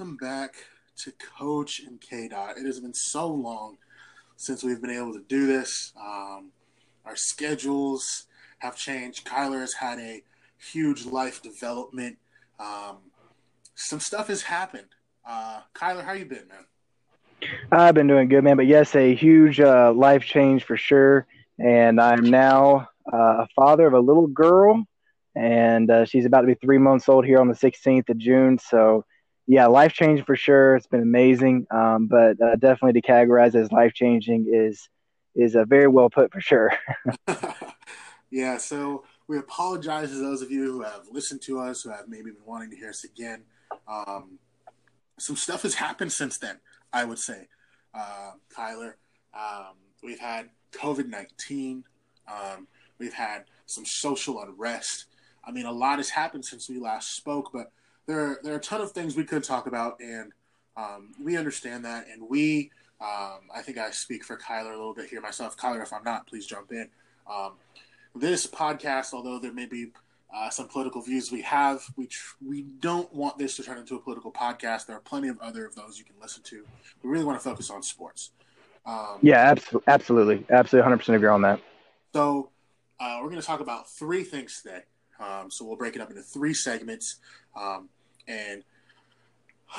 welcome back to Coach and K Dot. It has been so long since we've been able to do this. Um, our schedules have changed. Kyler has had a huge life development. Um, some stuff has happened. Uh, Kyler, how you been, man? I've been doing good, man. But yes, a huge uh, life change for sure. And I'm now uh, a father of a little girl, and uh, she's about to be three months old here on the 16th of June. So, yeah, life changing for sure. It's been amazing, um, but uh, definitely to categorize as life changing is is uh, very well put for sure. yeah. So we apologize to those of you who have listened to us, who have maybe been wanting to hear us again. Um, some stuff has happened since then. I would say, uh, Kyler. Um, we've had COVID nineteen. Um, we've had some social unrest. I mean, a lot has happened since we last spoke, but there are, there are a ton of things we could talk about, and um, we understand that. And we, um, I think I speak for Kyler a little bit here myself. Kyler, if I'm not, please jump in. Um, this podcast, although there may be uh, some political views we have. We tr- we don't want this to turn into a political podcast. There are plenty of other of those you can listen to. We really want to focus on sports. Um, yeah, absolutely, absolutely, absolutely, hundred percent agree on that. So uh, we're going to talk about three things today. Um, so we'll break it up into three segments. Um, and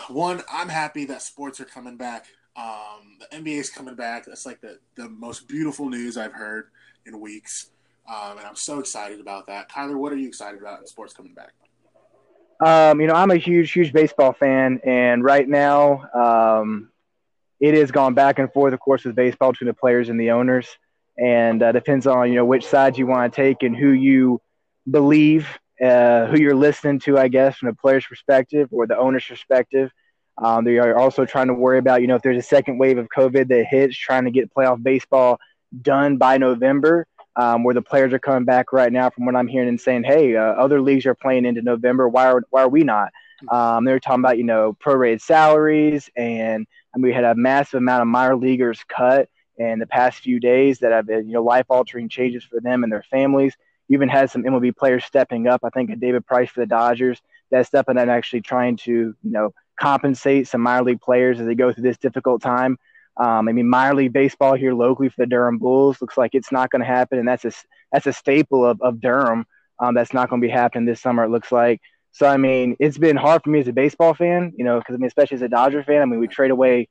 one, I'm happy that sports are coming back. Um, the NBA is coming back. That's like the the most beautiful news I've heard in weeks. Um, and I'm so excited about that. Kyler, what are you excited about in sports coming back? Um, you know, I'm a huge, huge baseball fan, and right now, um, it has gone back and forth, of course, with baseball between the players and the owners, and uh, depends on you know which side you want to take and who you believe, uh, who you're listening to, I guess, from the player's perspective or the owner's perspective. Um, they are also trying to worry about, you know, if there's a second wave of COVID that hits, trying to get playoff baseball done by November um, where the players are coming back right now, from what I'm hearing, and saying, "Hey, uh, other leagues are playing into November. Why are why are we not?" Um, they were talking about you know prorated salaries, and mean, we had a massive amount of minor leaguers cut in the past few days that have been you know life altering changes for them and their families. You even had some MLB players stepping up. I think David Price for the Dodgers that's stepping up and actually trying to you know compensate some minor league players as they go through this difficult time. Um, I mean, minor league baseball here locally for the Durham Bulls looks like it's not going to happen, and that's a that's a staple of, of Durham. Um, that's not going to be happening this summer. It looks like. So I mean, it's been hard for me as a baseball fan, you know, because I mean, especially as a Dodger fan. I mean, we trade away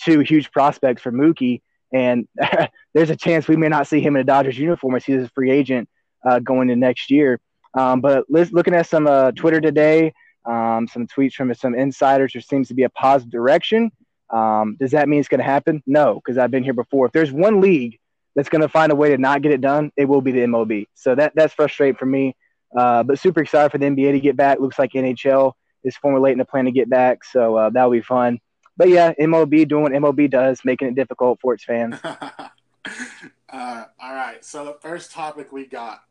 two huge prospects for Mookie, and there's a chance we may not see him in a Dodgers uniform as he's a free agent uh, going to next year. Um, but looking at some uh, Twitter today, um, some tweets from some insiders, there seems to be a positive direction. Um, does that mean it's going to happen? No, because I've been here before. If there's one league that's going to find a way to not get it done, it will be the MLB. So that that's frustrating for me. Uh, but super excited for the NBA to get back. Looks like NHL is formulating a plan to get back, so uh, that'll be fun. But yeah, MLB doing what MLB does, making it difficult for its fans. uh, all right. So the first topic we got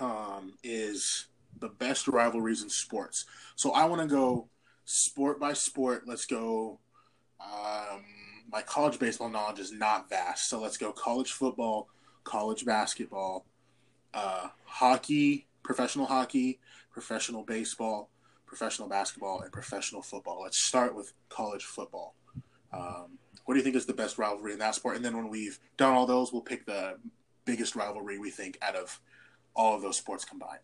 um, is the best rivalries in sports. So I want to go sport by sport. Let's go um, my college baseball knowledge is not vast, so let's go college football, college basketball, uh, hockey, professional hockey, professional baseball, professional basketball, and professional football. Let's start with college football. Um, what do you think is the best rivalry in that sport? And then when we've done all those, we'll pick the biggest rivalry we think out of all of those sports combined.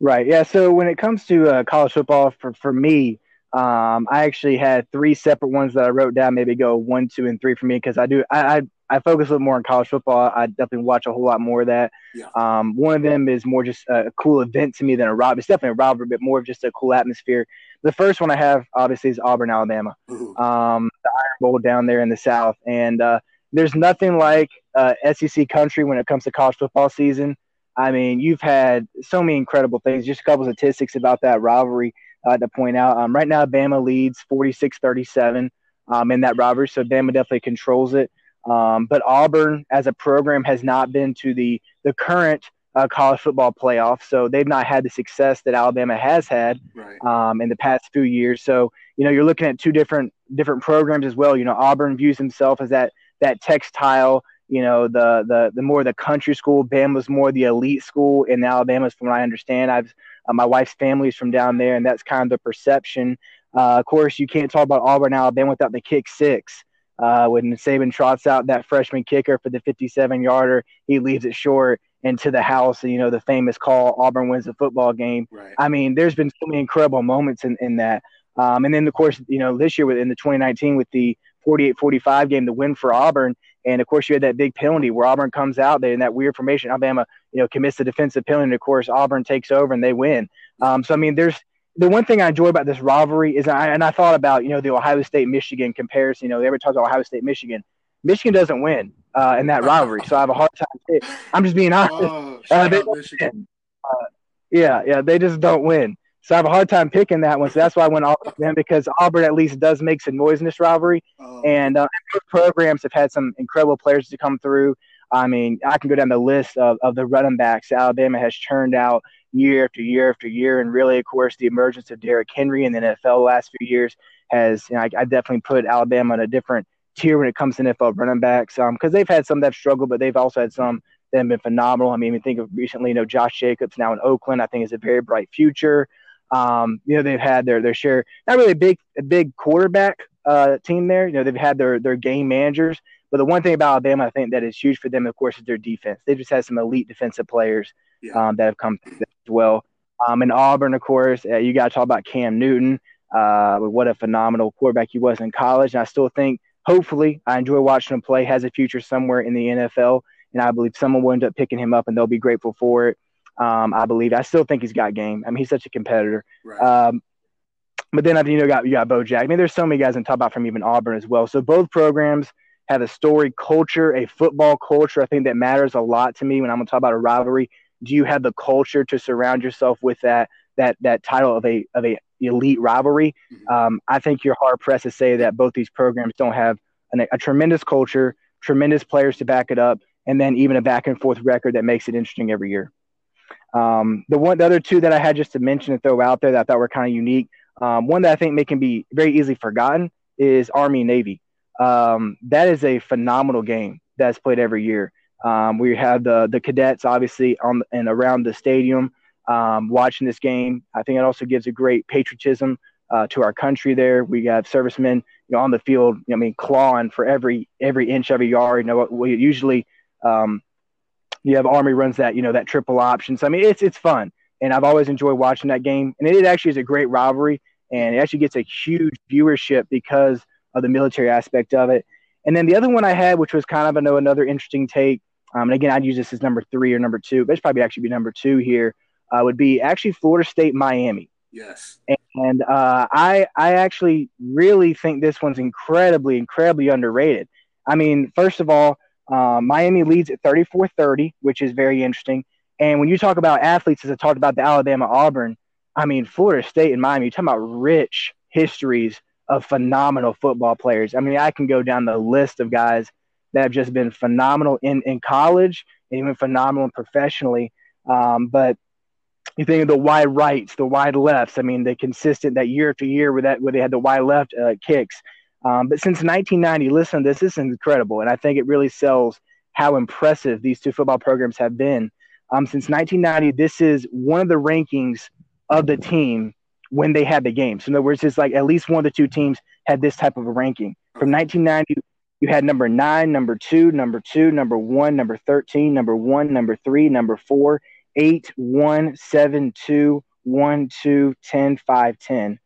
Right. Yeah. So when it comes to uh, college football, for for me, um, I actually had three separate ones that I wrote down. Maybe go one, two, and three for me because I do I, I, I focus a little more on college football. I definitely watch a whole lot more of that. Yeah. Um, one of them is more just a cool event to me than a rob. It's definitely a rivalry, but more of just a cool atmosphere. The first one I have obviously is Auburn, Alabama, um, the Iron Bowl down there in the South, and uh, there's nothing like uh, SEC country when it comes to college football season. I mean, you've had so many incredible things. Just a couple of statistics about that rivalry uh, to point out. Um, right now, Bama leads 46 37 um, in that rivalry, so Bama definitely controls it. Um, but Auburn, as a program, has not been to the, the current uh, college football playoff, so they've not had the success that Alabama has had right. um, in the past few years. So you know you're looking at two different different programs as well. You know Auburn views himself as that that textile you know the the the more the country school bama's more the elite school in alabama's from what i understand i've uh, my wife's family is from down there and that's kind of the perception Uh, of course, you can't talk about Auburn, Alabama without the kick six. Uh, when Saban trots out that freshman kicker for the 57 yarder, he leaves it short into the house. And, you know, the famous call, Auburn wins the football game. Right. I mean, there's been so many incredible moments in, in that. Um, and then, of course, you know, this year within the 2019 with the 48-45 game, the win for Auburn. And of course, you had that big penalty where Auburn comes out there in that weird formation. Alabama, you know, commits the defensive penalty. And of course, Auburn takes over and they win. Um, so I mean, there's the one thing I enjoy about this rivalry is, I, and I thought about you know the Ohio State Michigan comparison. You know, they ever talk about Ohio State Michigan. Michigan doesn't win uh, in that rivalry, so I have a hard time. I'm just being honest. Oh, Uh, they shout out don't Michigan. win. Uh, yeah, yeah, they just don't win. So I have a hard time picking that one. So that's why I went Auburn them because Auburn at least does make some noise in this rivalry. Oh, And uh, both programs have had some incredible players to come through. I mean, I can go down the list of, of the running backs Alabama has churned out year after year after year. And really, of course, the emergence of Derrick Henry in the NFL the last few years has, you know, I, I definitely put Alabama on a different tier when it comes to NFL running backs because um, they've had some that have struggled, but they've also had some that have been phenomenal. I mean, we think of recently, you know, Josh Jacobs now in Oakland, I think is a very bright future. Um, you know, they've had their their share, not really a big a big quarterback uh, team there. You know, they've had their their game managers. But the one thing about Alabama, I think that is huge for them, of course, is their defense. They've just had some elite defensive players Yeah. um, that have come as well. Um, in Auburn, of course, uh, you got to talk about Cam Newton. Uh, what a phenomenal quarterback he was in college. And I still think, hopefully, I enjoy watching him play. Has a future somewhere in the NFL, and I believe someone will end up picking him up, and they'll be grateful for it. Um, I believe. I still think he's got game. I mean, he's such a competitor. right. Um, but then I you know got you got Bo Jack. I mean, there's so many guys in top out from even Auburn as well. So both programs have a story culture, a football culture. I think that matters a lot to me when I'm gonna talk about a rivalry. Do you have the culture to surround yourself with that that that title of a of a elite rivalry? Mhm. Um, I think you're hard pressed to say that both these programs don't have an, a tremendous culture, tremendous players to back it up, and then even a back and forth record that makes it interesting every year. Um, the one, the other two that I had just to mention and throw out there that I thought were kind of unique. Um, one that I think may can be very easily forgotten is Army Navy. Um, that is a phenomenal game that's played every year. Um, we have the the cadets obviously on and around the stadium um, watching this game. I think it also gives a great patriotism uh, to our country. There, we have servicemen you know, on the field. You know, I mean, clawing for every every inch, every yard. You know, we usually um, you have Army runs that you know that triple option. So I mean, it's it's fun, and I've always enjoyed watching that game. And it actually is a great rivalry, and it actually gets a huge viewership because of the military aspect of it. And then the other one I had, which was kind of I know another interesting take, um, and again I'd use this as number three or number two, but it's probably actually be number two here. Uh, would be actually Florida State Miami. yes. And uh, I I actually really think this one's incredibly incredibly underrated. I mean, first of all, uh, Miami leads at 34-30, which is very interesting. And when you talk about athletes, as I talked about the Alabama Auburn, I mean Florida State and Miami. You talk about rich histories of phenomenal football players. I mean, I can go down the list of guys that have just been phenomenal in in college and even phenomenal professionally. Um, but you think of the wide rights, the wide lefts. I mean, the consistent that year after year where that where they had the wide left uh, kicks. Um, but since 1990, listen, this, this is incredible, and I think it really sells how impressive these two football programs have been. Um, since 1990, this is one of the rankings of the team when they had the game. So in other words, it's like at least one of the two teams had this type of a ranking. From 1990, you had number nine, number two, number two, number one, number 13, number one, number three, number four, eight, one, seven, two, one, two, 10, five, 10.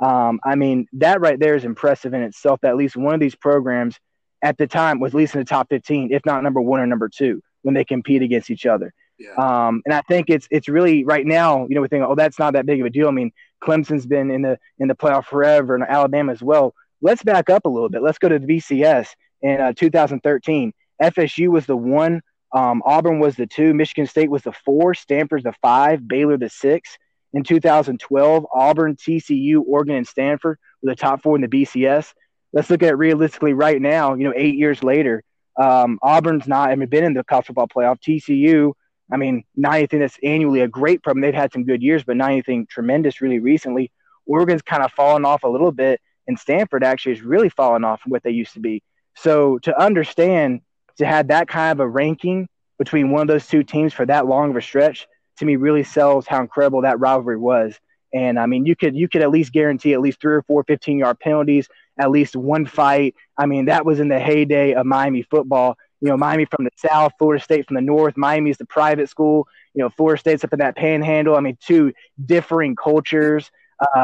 Um, I mean, that right there is impressive in itself that at least one of these programs at the time was at least in the top 15, if not number one or number two, when they compete against each other. Yeah. Um, and I think it's it's really right now, you know, we think, oh, that's not that big of a deal. I mean, Clemson's been in the in the playoff forever, and Alabama as well. Let's back up a little bit. Let's go to the BCS in uh, 2013. FSU was the one, um, Auburn was the two, Michigan State was the four, Stanford's the five, Baylor the six. In 2012, Auburn, TCU, Oregon, and Stanford were the top four in the BCS. Let's look at it realistically right now. You know, eight years later, um, Auburn's not I mean, been in the college football playoff. TCU, I mean, not anything that's annually a great program. They've had some good years, but not anything tremendous really recently. Oregon's kind of fallen off a little bit, and Stanford actually has really fallen off from what they used to be. So to understand to have that kind of a ranking between one of those two teams for that long of a stretch, to me, really sells how incredible that rivalry was. And I mean, you could you could at least guarantee at least three or four 15 yard penalties, at least one fight. I mean, that was in the heyday of Miami football. You know, Miami from the south, Florida State from the north. Miami's the private school. You know, Florida State's up in that panhandle. I mean, two differing cultures.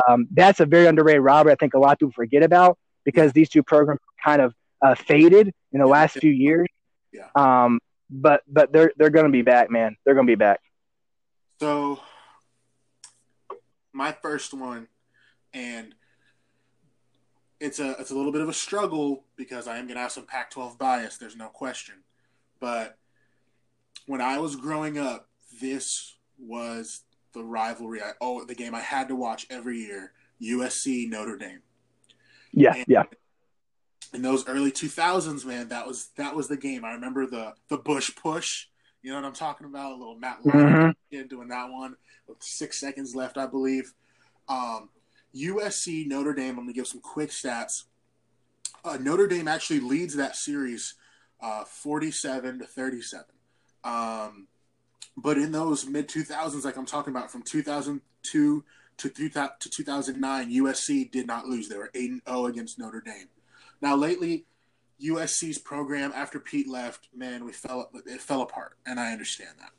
Um, that's a very underrated rivalry. I think a lot of people forget about because these two programs kind of uh, faded in the last few years. Yeah. Um, but but they're they're going to be back, man. They're going to be back. So my first one, and it's a it's a little bit of a struggle because I am going to have some Pac-12 bias. There's no question, but when I was growing up, this was the rivalry. I oh the game I had to watch every year: USC Notre Dame. Yeah, And yeah. In those early 2000s, man, that was that was the game. I remember the the Bush push. You know what I'm talking about? A little Matt Leinart Mhm. doing that one with six seconds left, I believe. Um, USC Notre Dame. I'm gonna give some quick stats. Uh, Notre Dame actually leads that series, uh, 47 to 37. Um, but in those mid 2000s, like I'm talking about, from 2002 to 2000 to 2009, USC did not lose. They were 8 and 0 against Notre Dame. Now lately, USC's program after Pete left, man, we fell it fell apart, and I understand that.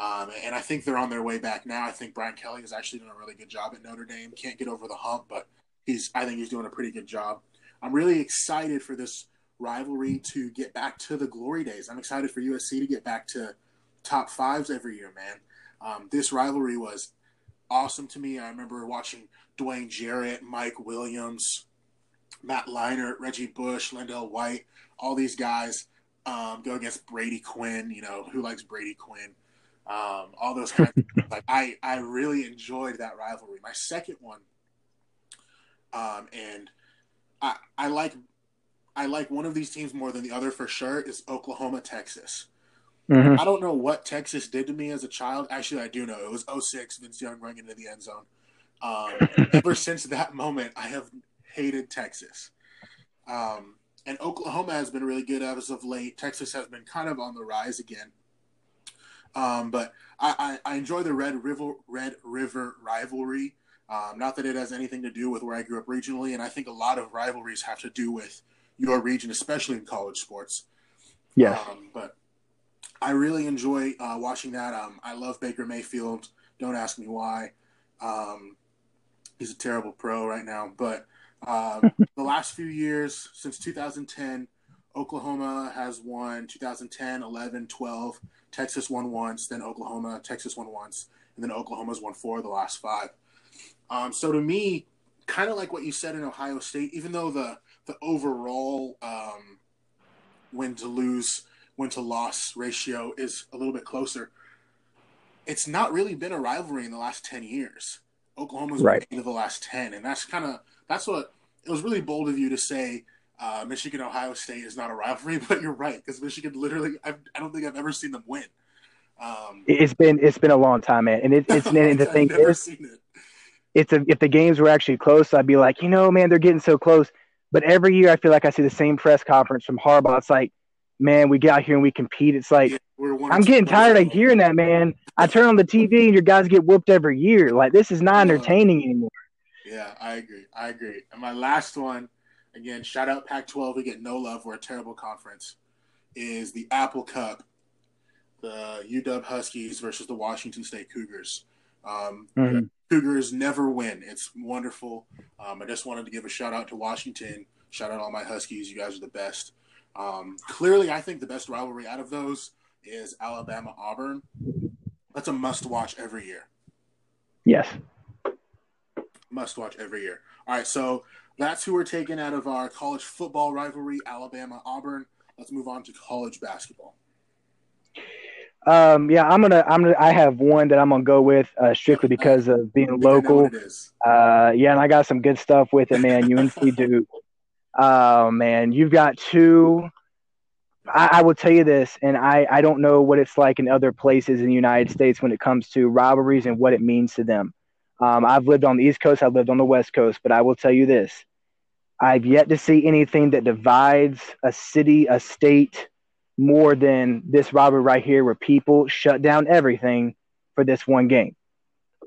Um, and I think they're on their way back now. I think Brian Kelly has actually done a really good job at Notre Dame. Can't get over the hump, but he's I think he's doing a pretty good job. I'm really excited for this rivalry to get back to the glory days. I'm excited for USC to get back to top fives every year, man. Um, this rivalry was awesome to me. I remember watching Dwayne Jarrett, Mike Williams, Matt Leinart, Reggie Bush, LenDale White, all these guys um, go against Brady Quinn. You know who likes Brady Quinn? Um, all those kinds. of, like I, I really enjoyed that rivalry. My second one, um, and I, I like, I like one of these teams more than the other for sure. Is Oklahoma Texas. Mhm. I don't know what Texas did to me as a child. Actually, I do know. It was 06, Vince Young running into the end zone. Um, ever since that moment, I have hated Texas. Um, and Oklahoma has been really good as of late. Texas has been kind of on the rise again. Um, but I, I, I enjoy the Red River Red River rivalry. Um, not that it has anything to do with where I grew up regionally, and I think a lot of rivalries have to do with your region, especially in college sports. Yes. Um, but I really enjoy uh, watching that. Um, I love Baker Mayfield. Don't ask me why. Um, he's a terrible pro right now. But uh, the last few years, since 2010, Oklahoma has won 2010, 11, 12. Texas won once, then Oklahoma, Texas won once, and then Oklahoma's won four of the last five. Um, so to me, kind of like what you said in Ohio State, even though the the overall um, win to lose, win to loss ratio is a little bit closer, it's not really been a rivalry in the last ten years. Oklahoma's Right. of the last ten, and that's kind of that's what it was really bold of you to say. Uh, Michigan Ohio State is not a rivalry, but you're right because Michigan literally I've, I don't think I've ever seen them win. Um, It's been it's been a long time, man. And it, it's and the thing is, seen it. it's a, if the games were actually close, I'd be like, you know, man, they're getting so close. But every year, I feel like I see the same press conference from Harbaugh. It's like, man, we get out here and we compete. It's like Yeah, we're one or I'm getting tired of hearing that, man. I turn on the TV and your guys get whooped every year. Like this is not entertaining anymore. Yeah, I agree. I agree. And my last one, again, shout out Pac-12. We get no love. We're a terrible conference. Is the Apple Cup, the UW Huskies versus the Washington State Cougars. Um, Mhm. Cougars never win. It's wonderful. Um, I just wanted to give a shout out to Washington. Shout out all my Huskies. You guys are the best. Um, clearly, I think the best rivalry out of those is Alabama Auburn. That's a must watch every year. Yes. Must watch every year. All right, so that's who we're taking out of our college football rivalry, Alabama Auburn. Let's move on to college basketball. Um, yeah, I'm gonna, I'm gonna, I have one that I'm gonna go with uh, strictly because of being I think I know local. what it is. Uh, yeah, and I got some good stuff with it, man. UNC Duke. Oh man, you've got two. I, I will tell you this, and I, I don't know what it's like in other places in the United States when it comes to rivalries and what it means to them. Um, I've lived on the East Coast, I've lived on the West Coast, but I will tell you this: I've yet to see anything that divides a city, a state, more than this rivalry right here, where people shut down everything for this one game.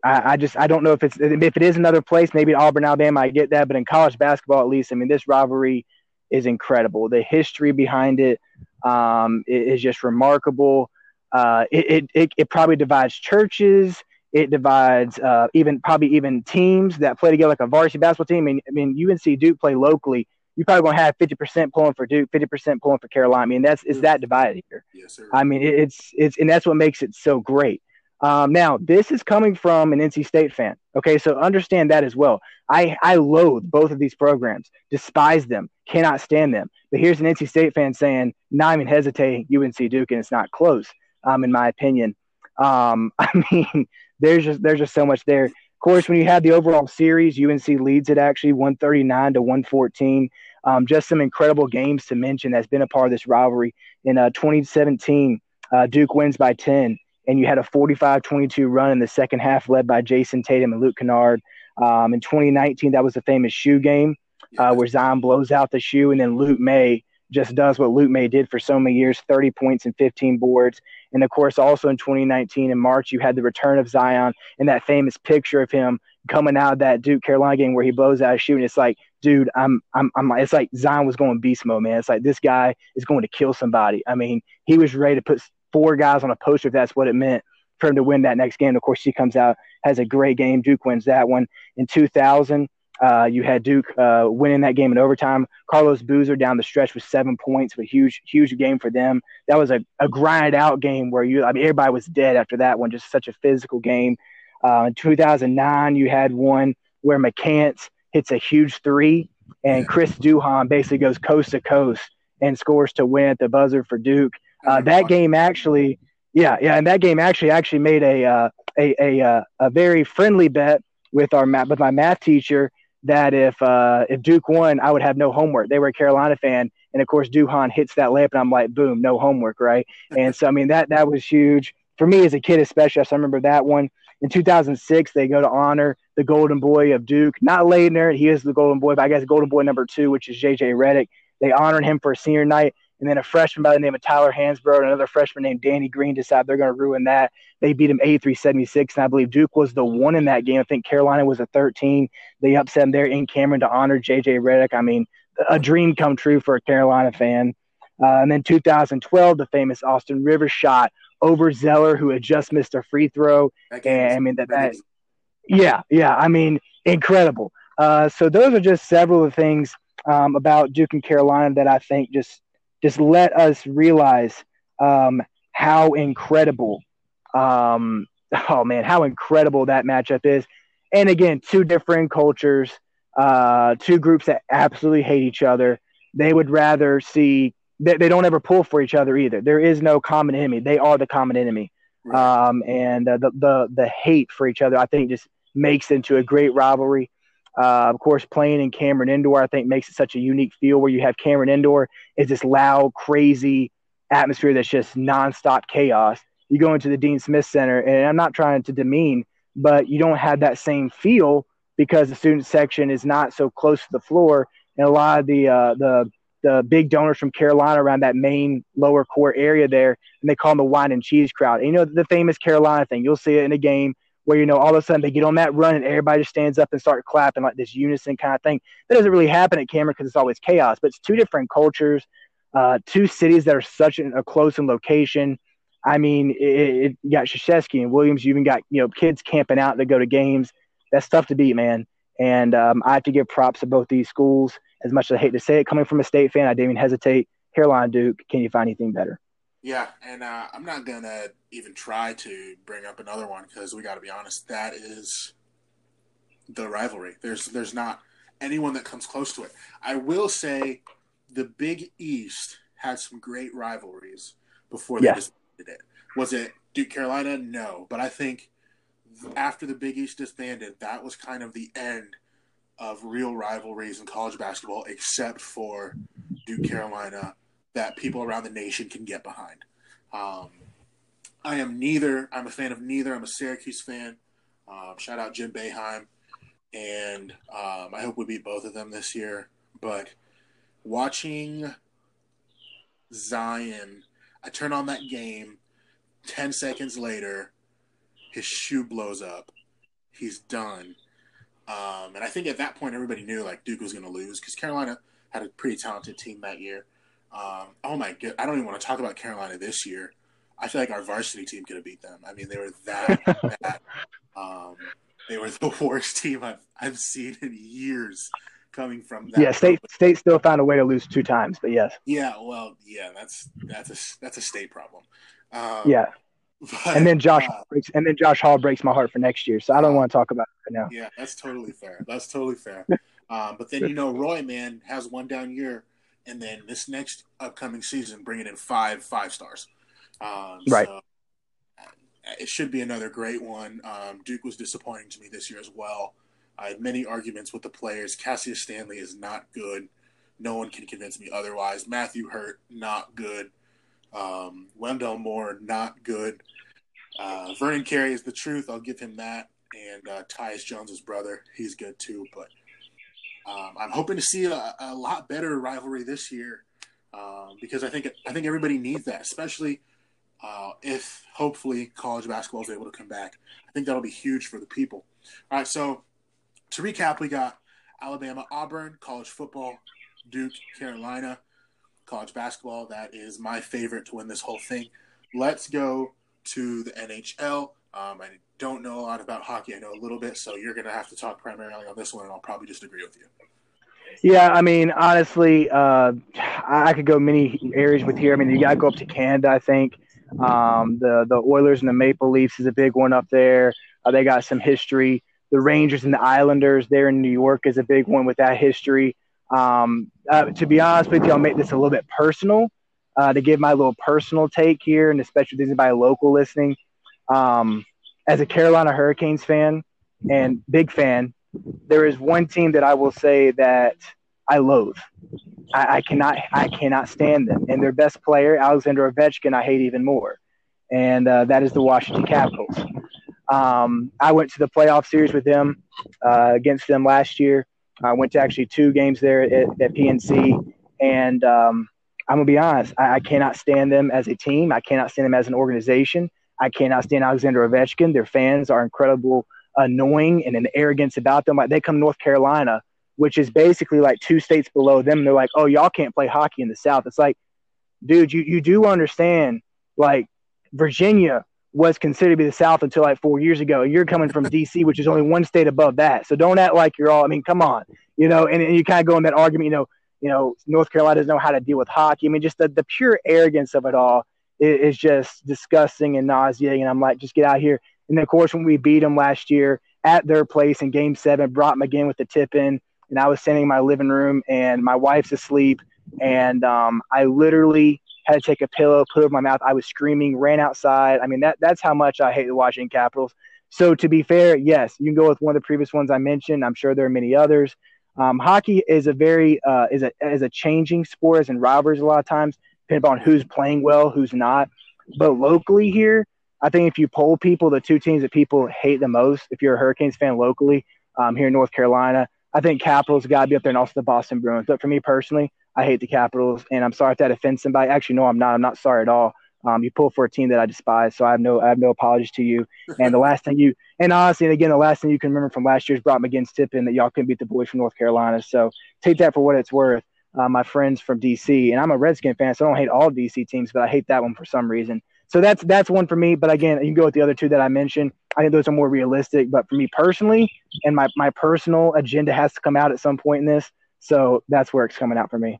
I, I, just I don't know if it's if it is another place, maybe Auburn, Alabama, I get that, but in college basketball, at least, I mean, this rivalry is incredible. The history behind it um, is just remarkable. Uh, it, it, it, it, probably divides churches. It divides uh, even probably even teams that play together like a varsity basketball team. I mean, I mean UNC Duke play locally. You're probably going to have 50% pulling for Duke, 50% pulling for Carolina. I mean, that's it's that divided here. Yes, sir. I mean, it's it's and that's what makes it so great. Um, now, this is coming from an NC State fan. Okay, so understand that as well. I, I loathe both of these programs, despise them, cannot stand them. But here's an NC State fan saying, not even hesitate, UNC Duke, and it's not close, um, in my opinion. Um, I mean, there's just there's just so much there. Of course, when you have the overall series, UNC leads it actually 139 to 114. Um, just some incredible games to mention that's been a part of this rivalry. In uh, 2017, uh, Duke wins by 10 and you had a 45-22 run in the second half led by Jayson Tatum and Luke Kennard. Um, in 2019, that was the famous shoe game uh, where Zion blows out the shoe, and then Luke Maye just does what Luke Maye did for so many years 30 points and 15 boards. And of course, also in 2019 in March, you had the return of Zion and that famous picture of him coming out of that Duke Carolina game where he blows out a shoe. And it's like, dude, I'm, I'm, I'm, it's like Zion was going beast mode, man. It's like this guy is going to kill somebody. I mean, he was ready to put four guys on a poster if that's what it meant for him to win that next game. Of course, he comes out, has a great game. Duke wins that one. In 2000, uh, you had Duke uh, winning that game in overtime. Carlos Boozer down the stretch with seven points, a huge, huge game for them. That was a, a grinded out game where you, I mean, everybody was dead after that one. Just such a physical game. Uh, in 2009, you had one where McCants hits a huge three, and Chris Duhon basically goes coast to coast and scores to win at the buzzer for Duke. Uh, that game actually, yeah, yeah, and that game actually actually made a uh, a a, a very friendly bet with our math with my math teacher that if uh, if Duke won, I would have no homework. They were a Carolina fan, and of course Duhon hits that layup, and I'm like, boom, no homework, right? And so I mean that that was huge for me as a kid, especially. I remember that one. In 2006, they go to honor the Golden Boy of Duke, not Laettner. He is the Golden Boy, but I guess Golden Boy number two, which is JJ Redick. They honored him for senior night. And then a freshman by the name of Tyler Hansbrough and another freshman named Danny Green decide they're going to ruin that. They beat him 83 76. And I believe Duke was the one in that game. I think Carolina was a 13. They upset them there in Cameron to honor JJ Redick. I mean, a dream come true for a Carolina fan. Uh, and then 2012, the famous Austin Rivers shot over Zeller, who had just missed a free throw. And I mean, that, that yeah, yeah. I mean, incredible. Uh, so those are just several of the things um, about Duke and Carolina that I think just just let us realize um, how incredible, um, oh man, how incredible that matchup is. And again, two different cultures, uh, two groups that absolutely hate each other. They would rather see they, they don't ever pull for each other either. There is no common enemy. They are the common enemy. Right. Um, and uh, the, the the hate for each other, I think, just makes into a great rivalry. Uh, of course, playing in Cameron Indoor, I think, makes it such a unique feel where you have Cameron Indoor is this loud, crazy atmosphere that's just nonstop chaos. You go into the Dean Smith Center, and I'm not trying to demean, but you don't have that same feel because the student section is not so close to the floor, and a lot of the uh, the the big donors from Carolina around that main lower court area there, and they call them the wine and cheese crowd. And you know the famous Carolina thing. You'll see it in a game where you know all of a sudden they get on that run and everybody just stands up and start clapping like this unison kind of thing. That doesn't really happen at Cameron because it's always chaos. But it's two different cultures, uh, two cities that are such a close in location. I mean, it, it, you got Krzyzewski and Williams. You even got you know kids camping out to go to games. That's tough to beat, man. And um, I have to give props to both these schools. As much as I hate to say it, coming from a state fan, I didn't even hesitate. Carolina Duke, can you find anything better? Yeah, and uh, I'm not gonna even try to bring up another one because we got to be honest. That is the rivalry. There's there's not anyone that comes close to it. I will say the Big East had some great rivalries before they yeah. disbanded it. Was it Duke Carolina? No, but I think after the Big East disbanded, that was kind of the end of real rivalries in college basketball, except for Duke Carolina that people around the nation can get behind. Um, I am neither. I'm a fan of neither. I'm a Syracuse fan. Um, shout out Jim Boeheim, and um, I hope we beat both of them this year. But watching Zion, I turn on that game. Ten seconds later, his shoe blows up, he's done. Um, and I think at that point everybody knew like Duke was going to lose because Carolina had a pretty talented team that year. Um, oh my god, I don't even want to talk about Carolina this year. I feel like our varsity team could have beat them. I mean, they were that bad. Um, they were the worst team I've I've seen in years coming from that. Yeah, state state still found a way to lose two times, but yes. Yeah, well, yeah, that's that's a that's a state problem. Um, yeah. But, and then Josh uh, breaks, and then Josh Hall breaks my heart for next year. So I don't uh, want to talk about it right now. Yeah, that's totally fair. That's totally fair. um, but then you know Roy, man, has one down year, and then this next upcoming season, bringing in five five stars. Um, right. So it should be another great one. Um, Duke was disappointing to me this year as well. I had many arguments with the players. Cassius Stanley is not good. No one can convince me otherwise. Matthew Hurt, not good. Um, Wendell Moore, not good. Uh, Vernon Carey is the truth. I'll give him that. And uh, Tyus Jones's brother, he's good too. But um, I'm hoping to see a, a, lot better rivalry this year um, because I think I think everybody needs that, especially uh, if hopefully college basketball is able to come back. I think that'll be huge for the people. All right, so to recap, we got Alabama, Auburn, college football, Duke, Carolina, college basketball. That is my favorite to win this whole thing. Let's go to the NHL. Um, I don't know a lot about hockey. I know a little bit, so you're going to have to talk primarily on this one, and I'll probably just agree with you. Yeah, I mean, honestly, uh, I could go many areas with here. I mean, you got to go up to Canada, I think. Um, the the Oilers and the Maple Leafs is a big one up there. Uh, they got some history. The Rangers and the Islanders there in New York is a big one with that history. Um, uh, to be honest with you, I'll make this a little bit personal uh, to give my little personal take here, and especially if anybody local listening. Um, as a Carolina Hurricanes fan and big fan, there is one team that I will say that I loathe. I, I, cannot I cannot stand them. And their best player, Alexander Ovechkin, I hate even more. And uh, that is the Washington Capitals. Um, I went to the playoff series with them uh, against them last year. I went to actually two games there at, at PNC, and um, I'm gonna be honest. I, I, cannot stand them as a team. I cannot stand them as an organization. I cannot stand Alexander Ovechkin. Their fans are incredible, annoying, and an arrogance about them. Like they come North Carolina which is basically like two states below them. They're like, oh, y'all can't play hockey in the South. It's like, dude, you, you do understand, like, Virginia was considered to be the South until like four years ago. You're coming from DC, which is only one state above that. So don't act like you're all, I mean, come on, you know, and, and you kind of go in that argument, you know, you know, North Carolina doesn't know how to deal with hockey. I mean, just the, the pure arrogance of it all is just disgusting and nauseating. And I'm like, just get out here. And then, of course, when we beat them last year at their place in game seven, brought them again with the tip in and I was standing in my living room, and my wife's asleep, and um, I literally had to take a pillow, put it over my mouth. I was screaming, ran outside. I mean, that that's how much I hate the Washington Capitals. So to be fair, yes, you can go with one of the previous ones I mentioned. I'm sure there are many others. Um, hockey is a very uh, is a is a changing sport, as in rivalries a lot of times, depending on who's playing well, who's not. But locally here, I think if you poll people, the two teams that people hate the most, if you're a Hurricanes fan locally um, here in North Carolina, I think Capitals got to be up there and also the Boston Bruins. But for me personally, I hate the Capitals, and I'm sorry if that offends somebody. Actually, no, I'm not. I'm not sorry at all. Um, you pull for a team that I despise, so I have no I have no apologies to you. And the last thing you and honestly, and again, the last thing you can remember from last year's Brock McGinn's tip in that y'all couldn't beat the boys from North Carolina. So take that for what it's worth. Uh, my friends from DC, and I'm a Redskin fan, so I don't hate all DC teams, but I hate that one for some reason. So that's that's one for me. But again, you can go with the other two that I mentioned. I think those are more realistic. But for me personally, and my my personal agenda has to come out at some point in this. So that's where it's coming out for me.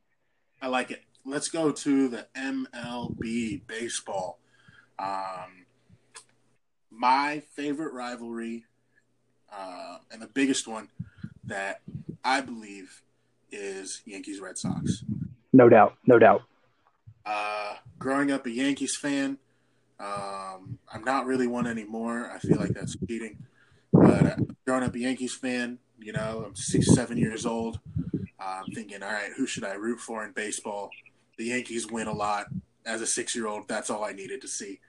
I like it. Let's go to the MLB baseball. Um, my favorite rivalry, uh, and the biggest one that I believe is Yankees Red Sox. No doubt, no doubt. Uh, growing up a Yankees fan, um, I'm not really one anymore. I feel like that's cheating. But uh, growing up a Yankees fan, you know, I'm six, seven years old. Uh, I'm thinking, all right, who should I root for in baseball? The Yankees win a lot. As a six year old, that's all I needed to see.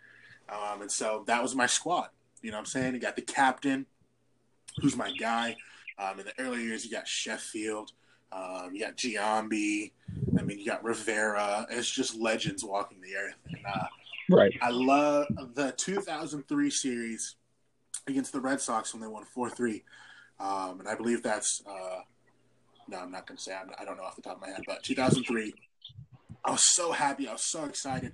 Um, and so that was my squad. You know what I'm saying? You got the captain, who's my guy. Um, in the early years, you got Sheffield, um, you got Giambi. I mean, you got Rivera. It's just legends walking the earth. And uh, Right. I love the 2003 series. against the Red Sox when they won four three, um, and I believe that's uh, no, I'm not going to say I'm, I do not know off the top of my head, but 2003. I was so happy. I was so excited.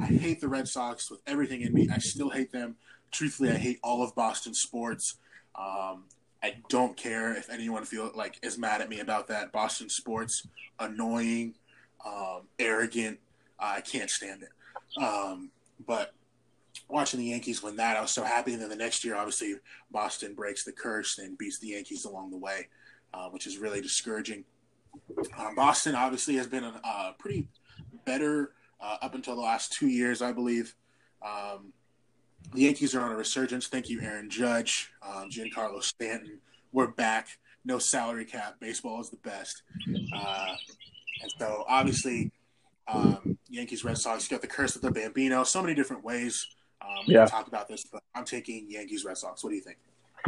I hate the Red Sox with everything in me. I still hate them. Truthfully, I hate all of Boston sports. Um, I don't care if anyone feel like is mad at me about that. Boston sports, annoying, um, arrogant. I can't stand it. Um, but watching the Yankees win that, I was so happy. And then the next year, obviously, Boston breaks the curse and beats the Yankees along the way, uh, which is really discouraging. Um, Boston obviously has been a uh, pretty better uh, up until the last two years, I believe. Um, the Yankees are on a resurgence. Thank you, Aaron Judge, um, Giancarlo Stanton. We're back. No salary cap. Baseball is the best. Uh, and so, obviously, um, Yankees, Red Sox, got the curse of the Bambino. So many different ways. Um, yeah. talk about this, but I'm taking Yankees, Red Sox. What do you think?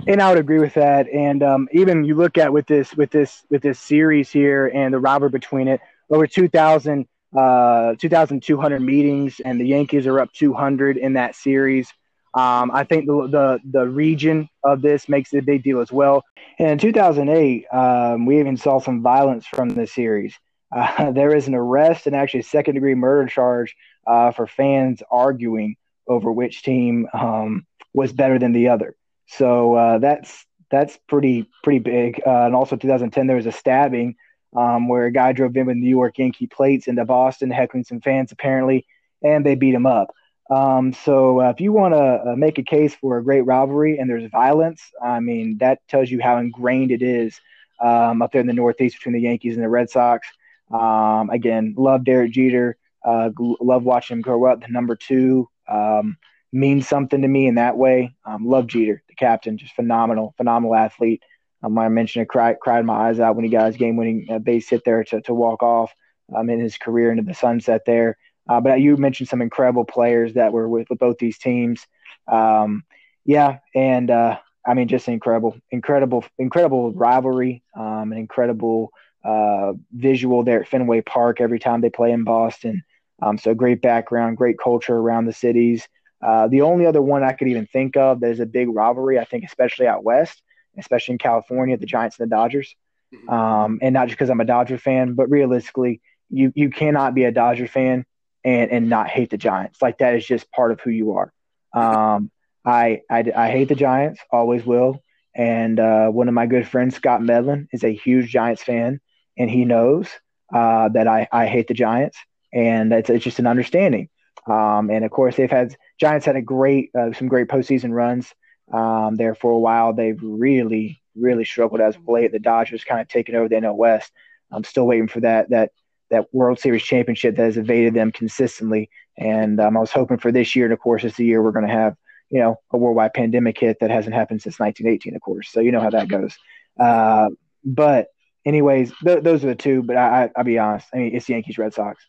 And I would agree with that. And um, even you look at with this with this with this series here and the rivalry between it, over 2,000 uh, 2,200 meetings, and the Yankees are up 200 in that series. Um, I think the, the, the region of this makes it a big deal as well. And in 2008, um, we even saw some violence from the series. Uh, there is an arrest and actually a second degree murder charge uh, for fans arguing over which team um, was better than the other. So uh, that's that's pretty pretty big. Uh, and also 2010, there was a stabbing um, where a guy drove in with New York Yankee plates into Boston, heckling some fans apparently, and they beat him up. Um, so uh, if you want to uh, make a case for a great rivalry and there's violence, I mean that tells you how ingrained it is um, up there in the Northeast between the Yankees and the Red Sox. Um, again, love Derek Jeter. Uh, love watching him grow up. The number two um, means something to me in that way. Um, love Jeter, the captain, just phenomenal, phenomenal athlete. Um, I mentioned it, cried, cried my eyes out when he got his game-winning uh, base hit there to, to walk off um, in his career into the sunset there. Uh, but you mentioned some incredible players that were with, with both these teams. Um, yeah, and uh, I mean, just incredible, incredible, incredible rivalry, um, an incredible uh, visual there at Fenway Park every time they play in Boston. Um, so great background, great culture around the cities. Uh, the only other one I could even think of that is a big rivalry, I think, especially out west, especially in California, the Giants and the Dodgers. Mm-hmm. Um, and not just because I'm a Dodger fan, but realistically, you you cannot be a Dodger fan and and not hate the Giants. Like that is just part of who you are. Um, I, I, I hate the Giants, always will. And uh, one of my good friends, Scott Medlin, is a huge Giants fan, and he knows uh, that I, I hate the Giants, and it's, it's just an understanding. Um, and of course, they've had Giants had a great uh, some great postseason runs um, there for a while. They've really really struggled as of late. The Dodgers kind of taken over the NL West. I'm still waiting for that that that World Series championship that has evaded them consistently. And um, I was hoping for this year, and of course, it's the year we're going to have, you know, a worldwide pandemic hit that hasn't happened since 1918, of course. So you know how that goes. Uh, but anyways, th- those are the two. But I, I, will be honest. I mean, it's Yankees, Red Sox.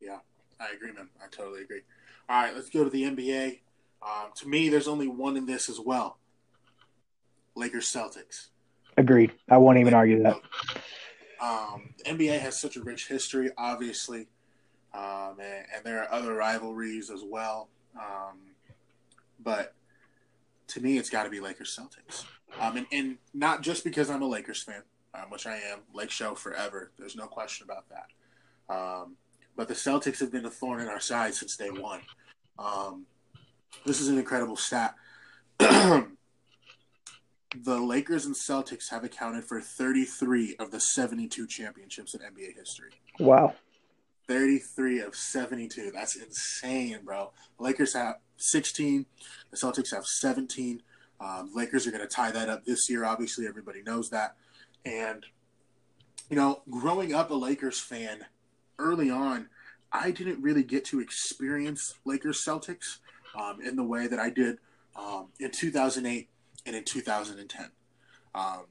Yeah, I agree, man. I totally agree. All right, let's go to the NBA. Um, to me, there's only one in this as well. Lakers Celtics. Agreed. I won't even argue that. Um, the NBA has such a rich history, obviously, um, and, and, there are other rivalries as well. Um, but to me, it's got to be Lakers Celtics, um, and, and, not just because I'm a Lakers fan, um, which I am. Lake Show forever. There's no question about that. Um, but the Celtics have been a thorn in our side since day one. this is an incredible stat. the Lakers and Celtics have accounted for 33 of the 72 championships in NBA history. Wow. 33 of 72. That's insane, bro. The Lakers have 16. The Celtics have 17. Um, Lakers are going to tie that up this year. Obviously, everybody knows that. And, you know, growing up a Lakers fan early on, I didn't really get to experience Lakers Celtics um, in the way that I did um, in 2008 and in 2010. Um,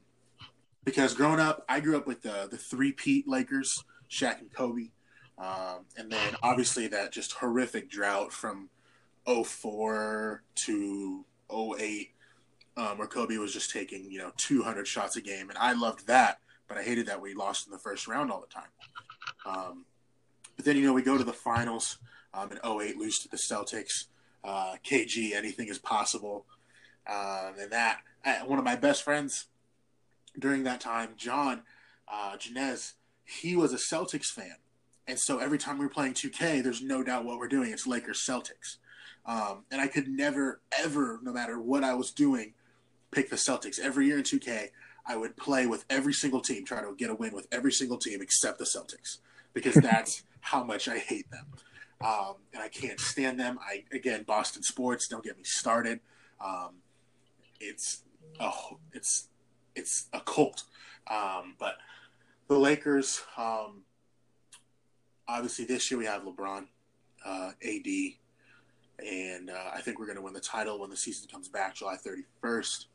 because growing up, I grew up with the the three-peat Lakers, Shaq and Kobe, um, and then obviously that just horrific drought from 04 to 08, um, where Kobe was just taking you know 200 shots a game, and I loved that, but I hated that we lost in the first round all the time. Um, but then you know we go to the finals um, in 08, lose to the Celtics. Uh, KG, anything is possible. Um, and that one of my best friends during that time, John uh, Janez, he was a Celtics fan, and so every time we were playing 2K, there's no doubt what we're doing. It's Lakers Celtics, um, and I could never ever, no matter what I was doing, pick the Celtics. Every year in 2K, I would play with every single team, try to get a win with every single team except the Celtics, because that's how much I hate them. Um, and I can't stand them. I again, Boston sports. Don't get me started. Um, it's oh, it's it's a cult. Um, but the Lakers, um, obviously, this year we have LeBron, uh, AD, and uh, I think we're going to win the title when the season comes back, July 31st.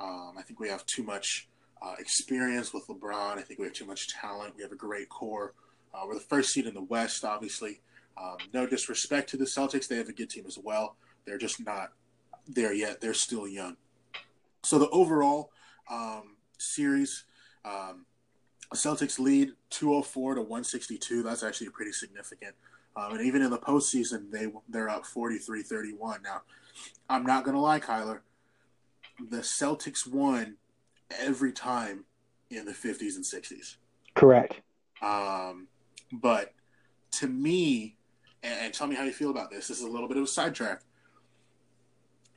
Um, I think we have too much uh, experience with LeBron. I think we have too much talent. We have a great core. Uh, we're the first seed in the West, obviously. Um, no disrespect to the Celtics, they have a good team as well. They're just not there yet. They're still young. So the overall um, series, um, Celtics lead 204 to 162. That's actually pretty significant. Um, and even in the postseason, they they're up 43-31. Now, I'm not gonna lie, Kyler. The Celtics won every time in the 50s and 60s. Correct. Um, but to me, and, and tell me how you feel about this. This is a little bit of a sidetrack.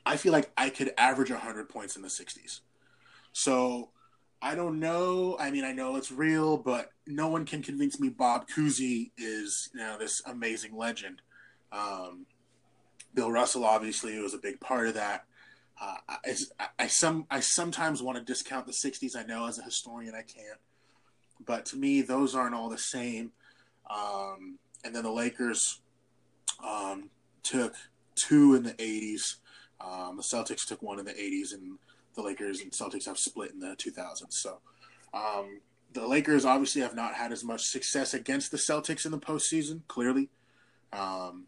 I feel like I could average 100 points in the 60s. So I don't know. I mean, I know it's real, but no one can convince me Bob Cousy is, you know, this amazing legend. Um, Bill Russell obviously was a big part of that. Uh, I, I, some I sometimes want to discount the '60s. I know as a historian I can't, but to me those aren't all the same. Um, and then the Lakers um, took two in the '80s. Um, the Celtics took one in the '80s, and the Lakers and Celtics have split in the 2000s. So um, the Lakers obviously have not had as much success against the Celtics in the postseason, clearly. Um,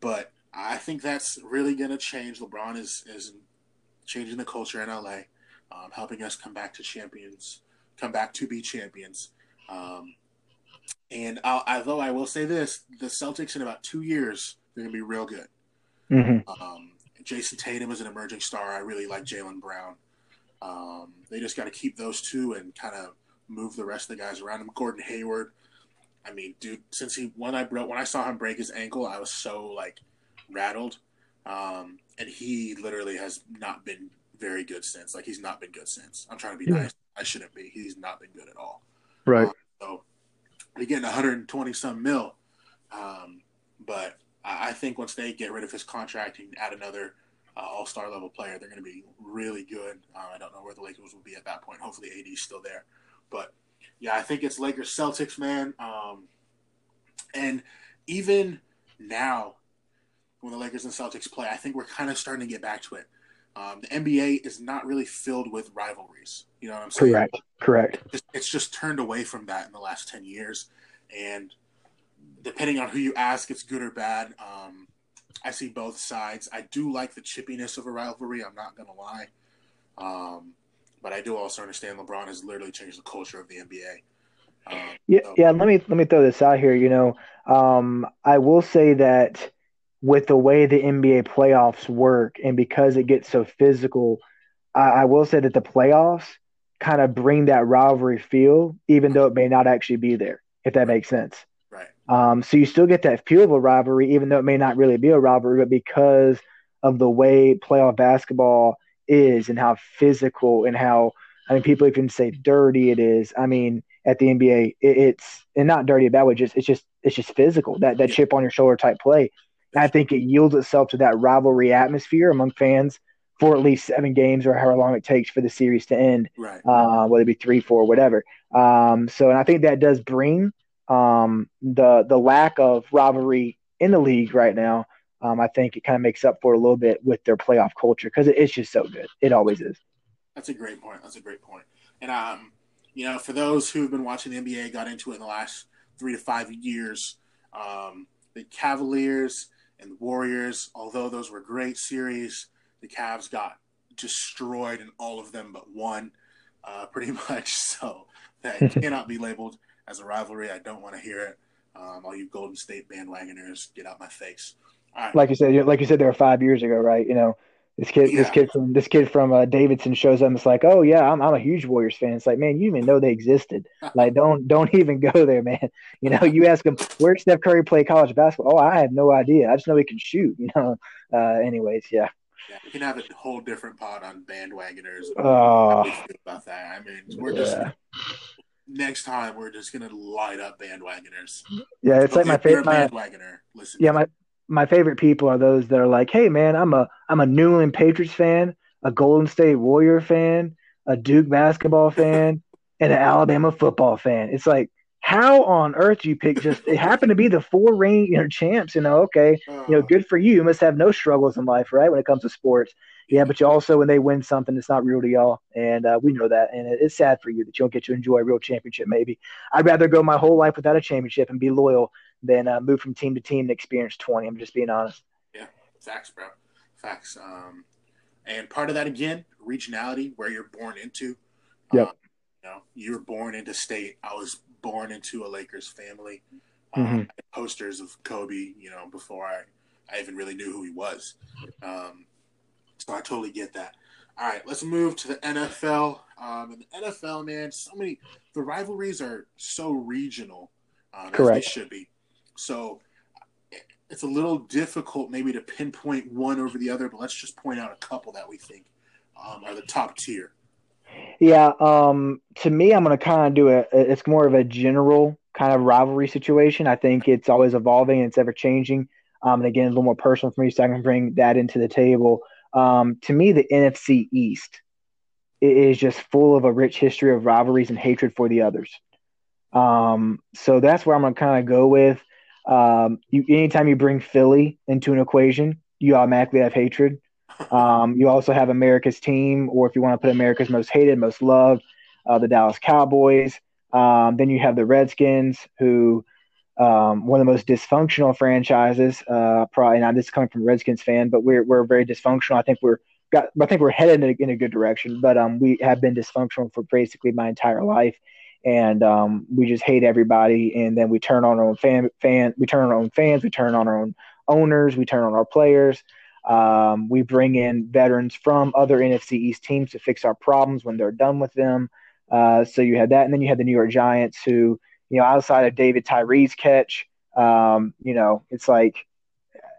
but I think that's really going to change. LeBron is is changing the culture in LA, um, helping us come back to champions, come back to be champions. Um, and I'll, although I will say this, the Celtics in about two years they're going to be real good. Mm-hmm. Um, Jayson Tatum is an emerging star. I really like Jaylen Brown. Um, they just got to keep those two and kind of move the rest of the guys around him. Gordon Hayward. I mean, dude, since he when I broke when I saw him break his ankle, I was so like rattled. Um, and he literally has not been very good since. Like he's not been good since. I'm trying to be yeah. nice. I shouldn't be. He's not been good at all. Right. Um, so we getting 120 some mil. Um, but I think once they get rid of his contract and add another uh, All Star level player, they're going to be really good. Uh, I don't know where the Lakers will be at that point. Hopefully, AD's still there, but yeah, I think it's Lakers Celtics, man. Um, and even now, when the Lakers and Celtics play, I think we're kind of starting to get back to it. Um, the NBA is not really filled with rivalries. You know what I'm saying? Correct. Correct. It's, it's just turned away from that in the last ten years, and depending on who you ask, it's good or bad. Um, I see both sides. I do like the chippiness of a rivalry. I'm not gonna lie, um, but I do also understand LeBron has literally changed the culture of the NBA. Um, yeah, so. yeah. Let me let me throw this out here. You know, um, I will say that with the way the NBA playoffs work, and because it gets so physical, I, I will say that the playoffs kind of bring that rivalry feel, even though it may not actually be there. If that makes sense. Um, so you still get that feel of a rivalry, even though it may not really be a rivalry, but because of the way playoff basketball is and how physical and how I mean people even say dirty it is. I mean at the NBA it, it's and not dirty bad way, just it's just it's just physical that that chip on your shoulder type play. And I think it yields itself to that rivalry atmosphere among fans for at least seven games or however long it takes for the series to end, right. uh, whether it be three, four, whatever. Um, so, and I think that does bring um, the the lack of rivalry in the league right now, um, I think it kind of makes up for a little bit with their playoff culture because it, it's just so good. It always is. That's a great point. That's a great point. And um, you know, for those who've been watching the NBA, got into it in the last three to five years, um, the Cavaliers and the Warriors, although those were great series, the Cavs got destroyed in all of them but one, uh, pretty much. So that cannot be labeled as a rivalry. I don't want to hear it. Um, all you Golden State bandwagoners, get out my face. Like you said, like you said, there were five years ago, right? You know, This kid, yeah. this kid from this kid from uh, Davidson shows up. It's like, oh yeah, I'm I'm a huge Warriors fan. It's like, man, you even know they existed. like, don't don't even go there, man. You know, you ask him where Steph Curry play college basketball. Oh, I have no idea. I just know he can shoot. You know. Uh, anyways, yeah. Yeah, we can have a whole different pod on bandwagoners. Oh, about that. I mean, we're just next time we're just gonna light up bandwagoners. Yeah, it's so like my favorite bandwagoner. Listen, yeah, my my favorite people are those that are like, hey man, I'm a I'm a New England Patriots fan, a Golden State Warrior fan, a Duke basketball fan, and an Alabama football fan. It's like, how on earth do you pick just it happened to be the four reign you know champs, you know, okay, you know, oh. good for you. You must have no struggles in life, right? When it comes to sports. Yeah, but you also when they win something, it's not real to y'all, and uh, we know that, and it, it's sad for you that you don't get to enjoy a real championship. Maybe I'd rather go my whole life without a championship and be loyal than uh, move from team to team and experience twenty. I'm just being honest. Yeah, facts, bro, facts. Um, and part of that again, regionality, where you're born into. Yep. Um, you know, you were born into state. I was born into a Lakers family. Um, mm-hmm. posters of Kobe, you know, before I, I even really knew who he was. Um, so I totally get that. All right, let's move to the NFL. Um, in the NFL, man, so many the rivalries are so regional, um, Correct. they should be. So it's a little difficult maybe to pinpoint one over the other, but let's just point out a couple that we think um, are the top tier. Yeah, um, to me, I'm going to kind of do a. It's more of a general kind of rivalry situation. I think it's always evolving and it's ever changing. Um, and again, a little more personal for me, so I can bring that into the table. Um, to me, the NFC East is just full of a rich history of rivalries and hatred for the others. Um, so that's where I'm gonna kind of go with. Um, you, anytime you bring Philly into an equation, you automatically have hatred. Um, you also have America's team, or if you want to put America's most hated, most loved, uh, the Dallas Cowboys. Um, then you have the Redskins, who um, one of the most dysfunctional franchises. Uh, probably not this is coming from Redskins fan, but we're we're very dysfunctional. I think we're got. I think we're headed in a, in a good direction, but um, we have been dysfunctional for basically my entire life, and um, we just hate everybody. And then we turn on our own fan fan. We turn on our own fans. We turn on our own owners. We turn on our players. Um, we bring in veterans from other NFC East teams to fix our problems when they're done with them. Uh, so you had that, and then you had the New York Giants, who you know, outside of David Tyree's catch, um, you know, it's like,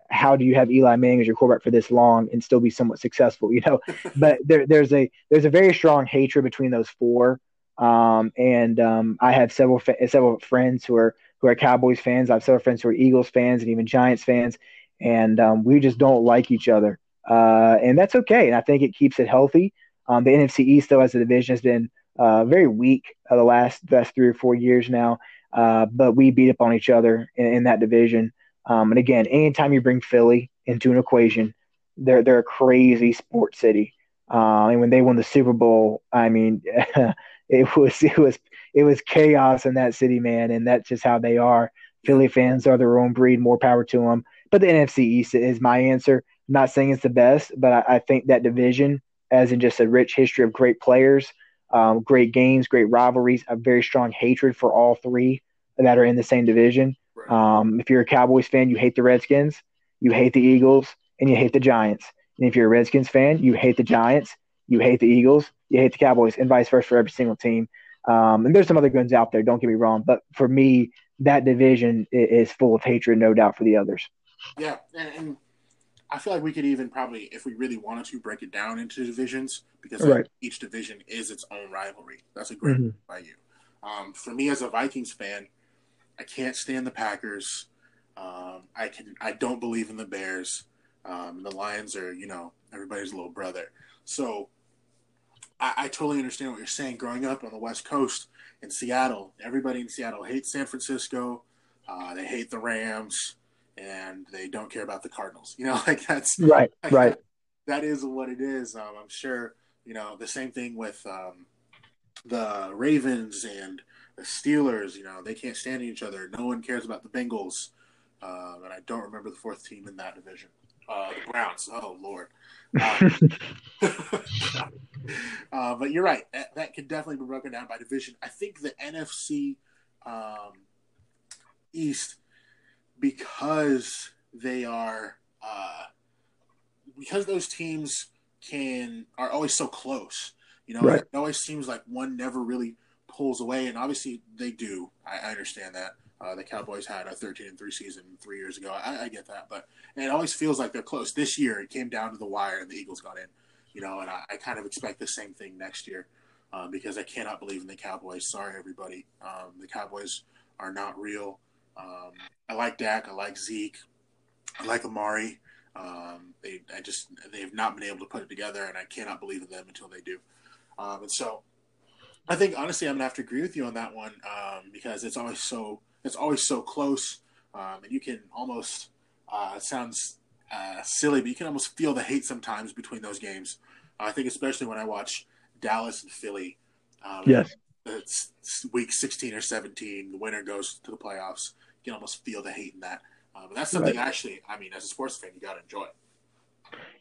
how do you have Eli Manning as your quarterback for this long and still be somewhat successful? You know, but there, there's a there's a very strong hatred between those four. Um, and um, I have several fa- several friends who are who are Cowboys fans. I have several friends who are Eagles fans and even Giants fans, and um, we just don't like each other. Uh, and that's okay. And I think it keeps it healthy. Um, the NFC East, though, as a division, has been uh, very weak uh, the last last three or four years now. Uh, but we beat up on each other in, in that division. Um, and again, anytime you bring Philly into an equation, they're they're a crazy sports city. Uh, and when they won the Super Bowl, I mean, it was it was it was chaos in that city, man. And that's just how they are. Philly fans are their own breed. More power to them. But the NFC East is my answer. I'm not saying it's the best, but I, I think that division, as in just a rich history of great players, um, great games, great rivalries, a very strong hatred for all three that are in the same division. Um, if you're a Cowboys fan, you hate the Redskins, you hate the Eagles, and you hate the Giants. And if you're a Redskins fan, you hate the Giants, you hate the Eagles, you hate the Cowboys, and vice versa for every single team. Um, and there's some other guns out there, don't get me wrong, but for me, that division is full of hatred, no doubt, for the others. Yeah, and, and I feel like we could even probably, if we really wanted to, break it down into divisions because right. each division is its own rivalry. That's a great mm-hmm. by you. Um, for me as a Vikings fan, I can't stand the Packers. Um, I can. I don't believe in the Bears. Um, the Lions are, you know, everybody's little brother. So I, I, totally understand what you're saying. Growing up on the West Coast in Seattle, everybody in Seattle hates San Francisco. Uh, they hate the Rams and they don't care about the Cardinals. You know, like that's right, like right. That, is what it is. Um, I'm sure you know the same thing with um, the Ravens and the Steelers. You know, they can't stand each other. No one cares about the Bengals, uh, and I don't remember the fourth team in that division. Uh, the Browns. Oh Lord. Um, uh, but you're right. That, that could definitely be broken down by division. I think the NFC um, East because they are uh, because those teams can are always so close. You know, Right. it always seems like one never really pulls away, and obviously they do. I, I understand that. Uh, the Cowboys had a 13 and three season three years ago. I, I get that, but and it always feels like they're close. This year, it came down to the wire, and the Eagles got in. You know, and I, I kind of expect the same thing next year uh, because I cannot believe in the Cowboys. Sorry, everybody. Um, the Cowboys are not real. Um, I like Dak. I like Zeke. I like Amari. Um, they, I just, they have not been able to put it together, and I cannot believe in them until they do. Um, and so, I think honestly, I'm gonna have to agree with you on that one um, because it's always so, it's always so close, um, and you can almost, uh, it sounds uh, silly, but you can almost feel the hate sometimes between those games. I think especially when I watch Dallas and Philly. Um, Yes. it's week 16 or 17, the winner goes to the playoffs. You can almost feel the hate in that. Uh, but that's something Right. actually, I mean, as a sports fan, you got to enjoy.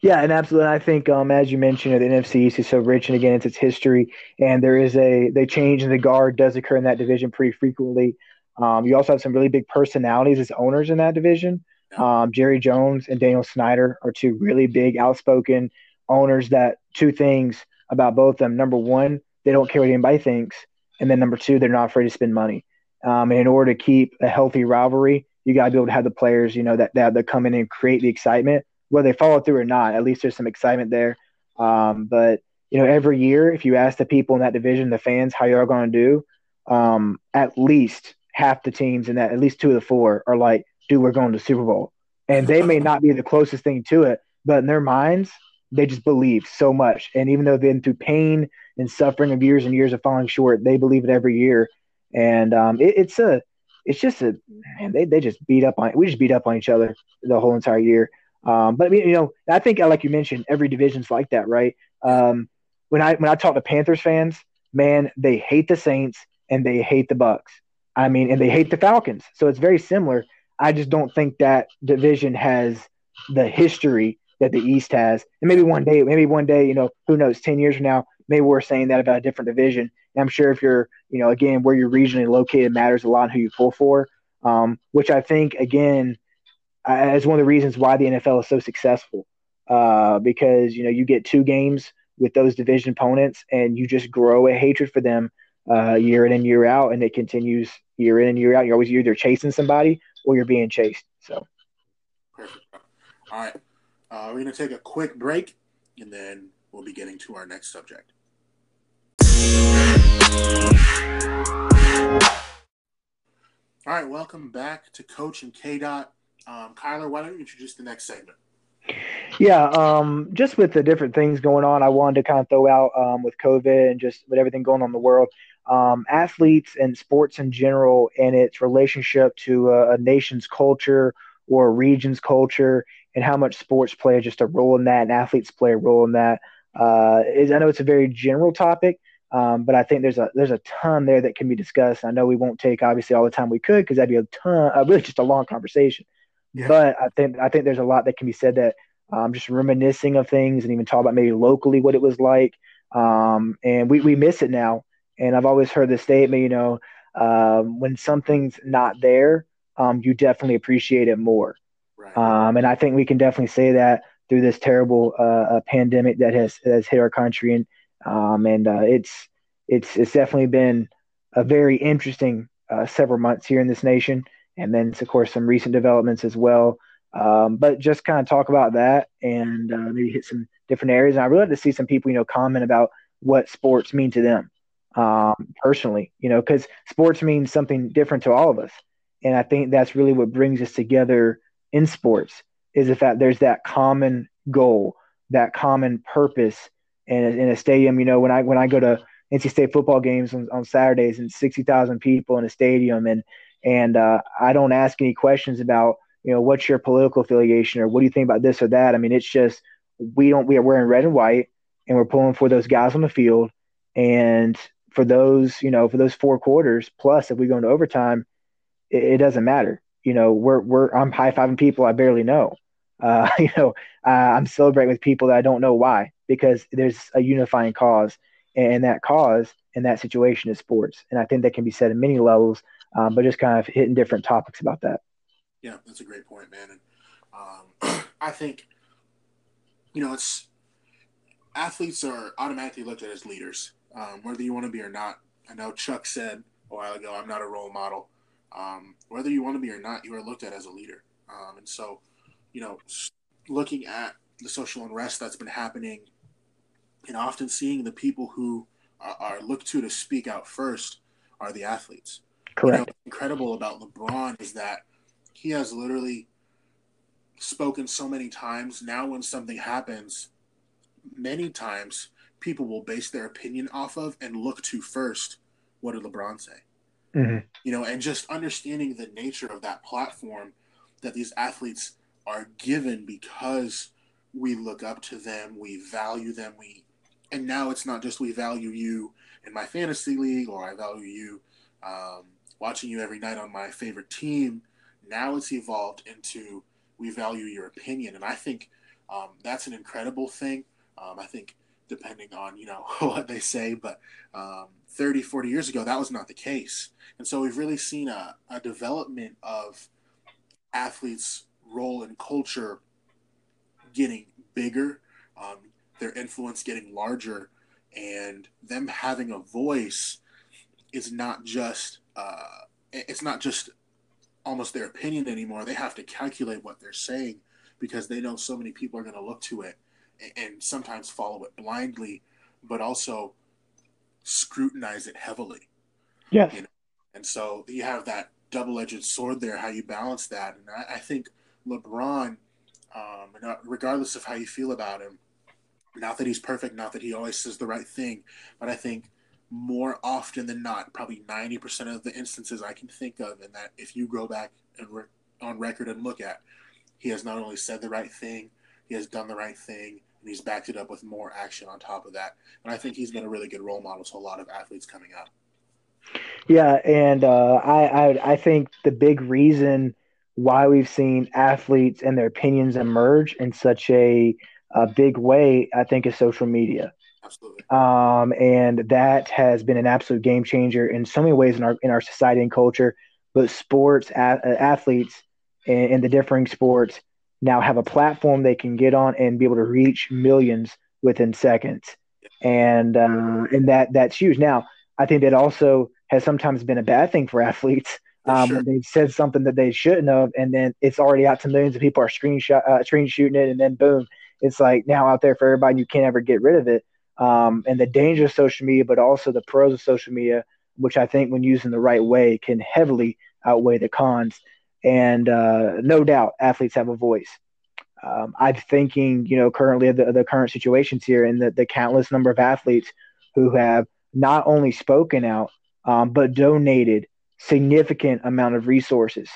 Yeah, and absolutely. I think, um, as you mentioned, the NFC East is so rich, and again, it's its history, and there is a they change in the guard does occur in that division pretty frequently. Um, you also have some really big personalities as owners in that division. Um, Jerry Jones and Daniel Snyder are two really big, outspoken owners. That two things about both of them: number one, they don't care what anybody thinks, and then number two, they're not afraid to spend money. Um, in order to keep a healthy rivalry, you got to be able to have the players, you know, that that, that come in and create the excitement whether they follow through or not, at least there's some excitement there. Um, but you know, every year, if you ask the people in that division, the fans, how you're going to do, um, at least half the teams in that, at least two of the four, are like, "Dude, we're going to Super Bowl," and they may not be the closest thing to it, but in their minds, they just believe so much. And even though they've been through pain and suffering of years and years of falling short, they believe it every year. And um, it, it's a, it's just a, man, they they just beat up on, we just beat up on each other the whole entire year. Um, but I mean, you know, I think like you mentioned, every division's like that, right? Um, when I when I talk to Panthers fans, man, they hate the Saints and they hate the Bucs. I mean, and they hate the Falcons. So it's very similar. I just don't think that division has the history that the East has. And maybe one day, maybe one day, you know, who knows, ten years from now, maybe we're saying that about a different division. And I'm sure if you're, you know, again, where you're regionally located matters a lot who you pull for. Um, which I think again is one of the reasons why the NFL is so successful. Uh, because you know you get two games with those division opponents, and you just grow a hatred for them uh, year in and year out, and it continues year in and year out. You're always either chasing somebody or you're being chased. So Perfect. All right. Uh, we're going to take a quick break, and then we'll be getting to our next subject. All right, welcome back to Coach and K Dot. Um, Kyler, why don't you introduce the next segment? yeah, um, just with the different things going on, I wanted to kind of throw out um, with COVID and just with everything going on in the world, um, athletes and sports in general, and its relationship to a, a nation's culture or a region's culture, and how much sports play just a role in that, and athletes play a role in that. Uh, is I know it's a very general topic, um, but I think there's a there's a ton there that can be discussed. I know we won't take obviously all the time we could because that'd be a ton, uh, really just a long conversation. Yeah. But I think I think there's a lot that can be said that um, just reminiscing of things and even talk about maybe locally what it was like. Um, and we, we miss it now. And I've always heard the statement, you know, um, when something's not there, um, you definitely appreciate it more. Right. Um, and I think we can definitely say that through this terrible uh, uh, pandemic that has has hit our country, and um, and uh, it's it's it's definitely been a very interesting uh, several months here in this nation, and then of course some recent developments as well. Um, but just kind of talk about that and uh, maybe hit some different areas. And I really like to see some people, you know, comment about what sports mean to them um, personally, you know, because sports means something different to all of us. And I think that's really what brings us together in sports is the fact there's that common goal, that common purpose in, in a stadium. You know, when I when I go to NC State football games on, on Saturdays and sixty thousand people in a stadium, and and uh, I don't ask any questions about you know what's your political affiliation or what do you think about this or that. I mean, it's just we don't we are wearing red and white, and we're pulling for those guys on the field, and for those you know for those four quarters plus if we go into overtime, it, it doesn't matter you know, we're we're I'm high fiving people I barely know. Uh, you know, uh, I'm celebrating with people that I don't know why because there's a unifying cause, and that cause in that situation is sports, and I think that can be said in many levels, um, but just kind of hitting different topics about that. Yeah, that's a great point, man. And um, I think you know, it's athletes are automatically looked at as leaders, um, whether you want to be or not. I know Chuck said a while ago, I'm not a role model. Um, whether you want to be or not, you are looked at as a leader. Um, and so, you know, looking at the social unrest that's been happening and often seeing the people who are, are looked to to speak out first are the athletes. Correct. You know, incredible about LeBron is that he has literally spoken so many times. Now, when something happens, many times people will base their opinion off of and look to first what did LeBron say? Mm-hmm. You know, and just understanding the nature of that platform that these athletes are given because we look up to them, we value them, we and now it's not just we value you in my fantasy league or I value you um, watching you every night on my favorite team. Now it's evolved into we value your opinion, and I think um, that's an incredible thing. Um, I think depending on you know what they say, but um, 30, 40 years ago that was not the case, and so we've really seen a, a development of athletes' role in culture getting bigger, um, their influence getting larger, and them having a voice is not just uh, it's not just almost their opinion anymore. They have to calculate what they're saying because they know so many people are going to look to it and sometimes follow it blindly, but also scrutinize it heavily. Yes. You know? And so you have that double edged sword there, how you balance that. And I, I think LeBron, um, regardless of how you feel about him, not that he's perfect, not that he always says the right thing, but I think more often than not, probably 90% of the instances I can think of, and that if you go back and re- on record and look at, he has not only said the right thing, he has done the right thing, and he's backed it up with more action on top of that. And I think he's been a really good role model to a lot of athletes coming up. Yeah, and uh, I, I I think the big reason why we've seen athletes and their opinions emerge in such a, a big way, I think, is social media. Absolutely. Um, and that has been an absolute game changer in so many ways in our in our society and culture. But sports a- athletes and, and the differing sports now have a platform they can get on and be able to reach millions within seconds, and uh, and that that's huge. Now, I think that also has sometimes been a bad thing for athletes. Um, sure. when they've said something that they shouldn't have, and then it's already out to millions of people are screenshot, uh, screen shooting it, and then boom, it's like now out there for everybody. You can't ever get rid of it um, and the danger of social media, but also the pros of social media, which I think when used in the right way can heavily outweigh the cons. And uh, no doubt, athletes have a voice. Um, I'm thinking, you know, currently of the, the current situations here and the, the countless number of athletes who have not only spoken out, um, but donated significant amount of resources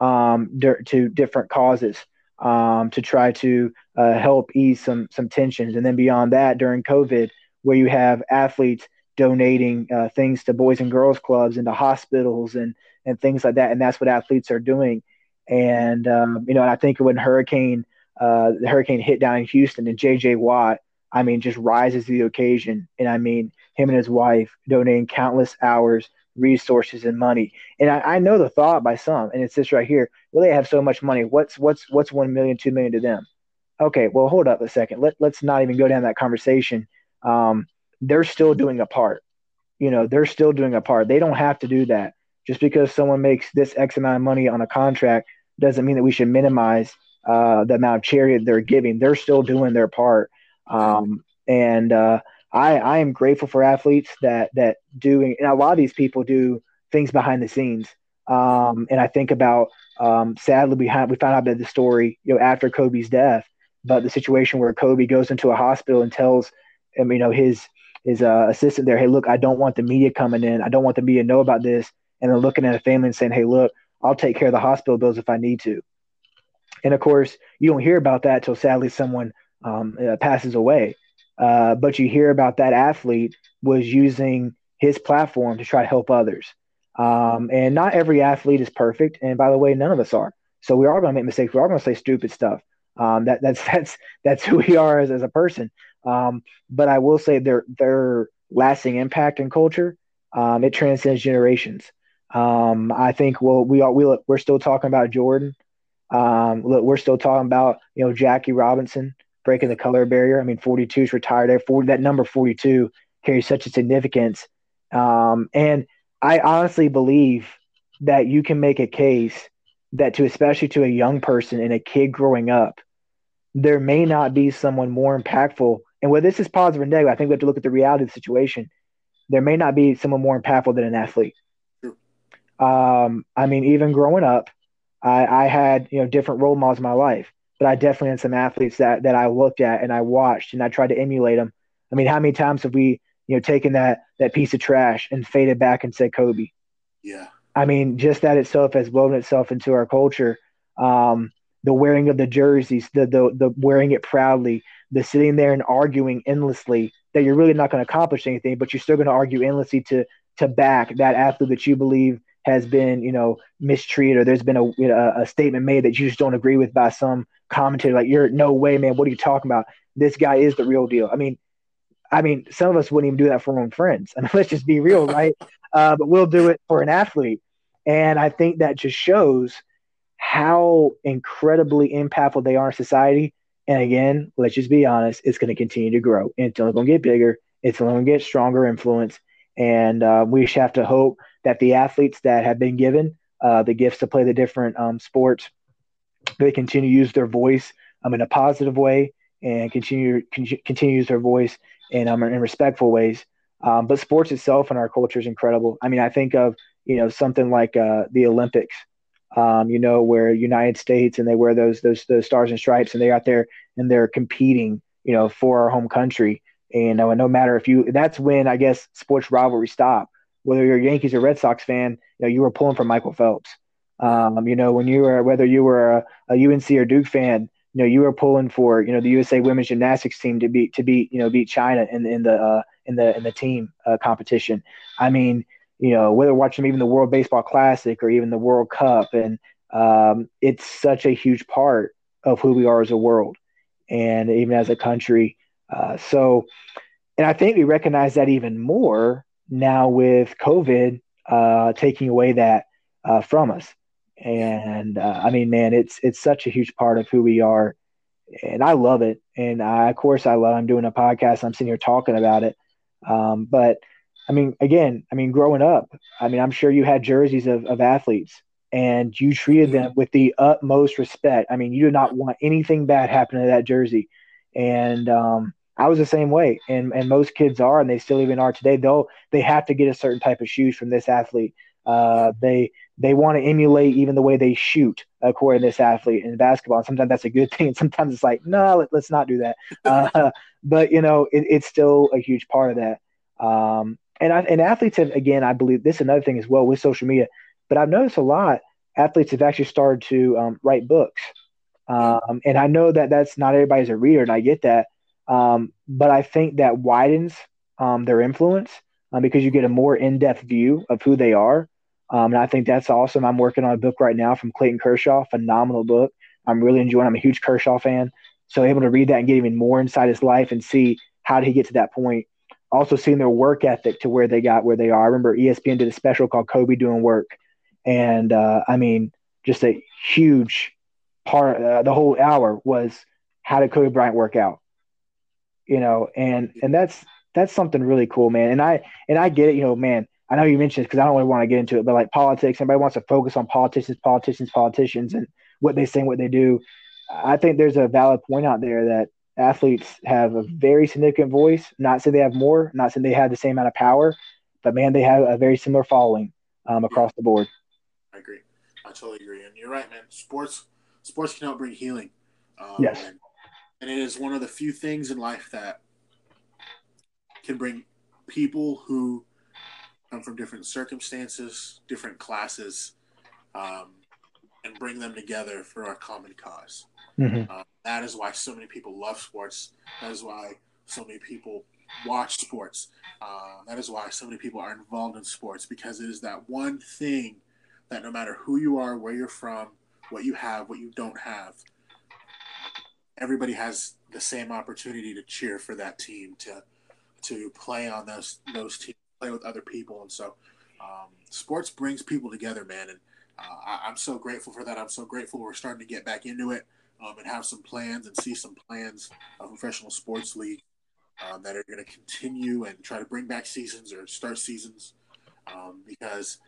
um, to different causes um, to try to uh, help ease some some tensions. And then beyond that, during COVID, where you have athletes donating uh, things to boys and girls clubs and to hospitals and and things like that, and that's what athletes are doing. And um, you know, and I think when Hurricane uh, the hurricane hit down in Houston and J.J. Watt, I mean, just rises to the occasion. And I mean, him and his wife donating countless hours resources and money. And I, I, know the thought by some, and it's this right here. Well, they have so much money. What's what's what's one million, two million to them? Okay, well, hold up a second. Let let's not even go down that conversation. Um, they're still doing a part. You know, they're still doing a part. They don't have to do that. Just because someone makes this X amount of money on a contract doesn't mean that we should minimize uh, the amount of charity they're giving. They're still doing their part. Um, and uh, I, I am grateful for athletes that that doing and a lot of these people do things behind the scenes. Um, and I think about um, sadly we we found out about the story you know after Kobe's death, but the situation where Kobe goes into a hospital and tells him you know his his uh, assistant there, hey look, I don't want the media coming in, I don't want the media to know about this, and then looking at a family and saying, hey look, I'll take care of the hospital bills if I need to. And of course, you don't hear about that till sadly someone um, uh, passes away. Uh, but you hear about that athlete was using his platform to try to help others. Um, and not every athlete is perfect. And by the way, none of us are. So we are going to make mistakes. We are going to say stupid stuff. Um, that, that's that's that's who we are as, as a person. Um, but I will say their their lasting impact in culture um, it transcends generations. Um, I think well we are we we're still talking about Jordan. Um, look, we're still talking about you know Jackie Robinson breaking the color barrier. I mean, 42 is retired. 40, that number 42 carries such a significance. Um, and I honestly believe that you can make a case that to especially to a young person and a kid growing up, there may not be someone more impactful. And whether this is positive or negative, I think we have to look at the reality of the situation. There may not be someone more impactful than an athlete. Um, I mean, even growing up, I, I had you know different role models in my life, but I definitely had some athletes that that I looked at and I watched and I tried to emulate them. I mean, how many times have we you know taken that that piece of trash and faded back and said Kobe? Yeah. I mean, just that itself has woven itself into our culture. Um, the wearing of the jerseys, the, the the wearing it proudly, the sitting there and arguing endlessly that you're really not going to accomplish anything, but you're still going to argue endlessly to to back that athlete that you believe has been, you know, mistreated or there's been a, you know, a statement made that you just don't agree with by some commentator. Like, you're no way, man. What are you talking about? This guy is the real deal. I mean, I mean, some of us wouldn't even do that for our own friends. I mean, let's just be real, right? Uh, but we'll do it for an athlete. And I think that just shows how incredibly impactful they are in society. And again, let's just be honest, it's going to continue to grow. It's only going to get bigger. It's only going to get stronger influence. And uh, we just have to hope that the athletes that have been given uh, the gifts to play the different um, sports, they continue to use their voice um, in a positive way and continue continue to use their voice in um, in respectful ways. Um, but sports itself and our culture is incredible. I mean, I think of you know something like uh, the Olympics, um, you know, where United States and they wear those those those stars and stripes and they're out there and they're competing, you know, for our home country. And uh, no matter if you, that's when I guess sports rivalry stop. Whether you're a Yankees or Red Sox fan, you know you were pulling for Michael Phelps. Um, you know when you were whether you were a, a UNC or Duke fan, you know you were pulling for you know the USA women's gymnastics team to beat to beat you know beat China in in the uh, in the in the team uh, competition. I mean, you know whether watching even the World Baseball Classic or even the World Cup, and um, it's such a huge part of who we are as a world and even as a country. Uh, so, and I think we recognize that even more now with COVID uh, taking away that uh, from us. And uh, I mean, man, it's it's such a huge part of who we are, and I love it. And I, of course, I love. I'm doing a podcast. I'm sitting here talking about it. Um, but I mean, again, I mean, growing up, I mean, I'm sure you had jerseys of, of athletes and you treated them with the utmost respect. I mean, you did not want anything bad happening to that jersey. And um, I was the same way, and and most kids are, and they still even are today. They'll they have to get a certain type of shoes from this athlete. Uh, they they want to emulate even the way they shoot according to this athlete in basketball. And sometimes that's a good thing, and sometimes it's like, no, let, us not do that. Uh, but you know, it, it's still a huge part of that. Um, and I, and athletes have again, I believe this is another thing as well with social media. But I've noticed a lot athletes have actually started to um, write books. Um, and I know that that's not everybody's a reader, and I get that. Um, but I think that widens um, their influence um, because you get a more in depth view of who they are. Um, and I think that's awesome. I'm working on a book right now from Clayton Kershaw, phenomenal book. I'm really enjoying. I'm a huge Kershaw fan, so able to read that and get even more inside his life and see how did he get to that point. Also, seeing their work ethic to where they got where they are. I remember ESPN did a special called Kobe Doing Work, and uh, I mean, just a huge part. Uh, the whole hour was how did Kobe Bryant work out? You know, and and that's that's something really cool, man. And I and I get it, you know, man. I know you mentioned because I don't really want to get into it, but like politics, everybody wants to focus on politicians, politicians, politicians, and what they say, and what they do. I think there's a valid point out there that athletes have a very significant voice. Not saying they have more, not saying they have the same amount of power, but man, they have a very similar following um, across the board. I agree. I totally agree, and you're right, man. Sports, sports can help bring healing. Um, yes. And and it is one of the few things in life that can bring people who come from different circumstances, different classes, um, and bring them together for a common because mm-hmm. uh, that is why so many people love sports. That is why so many people watch sports. Uh, that is why so many people are involved in sports because it is that one thing that no matter who you are, where you're from, what you have, what you don't have, everybody has the same opportunity to cheer for that team to to play on those those teams, play with other people, and so um, sports brings people together, man. And uh, I, am so grateful for that. I'm so grateful we're starting to get back into it. um, and have some plans and see some plans of professional sports league um, that are going to continue and try to bring back seasons or start seasons um, because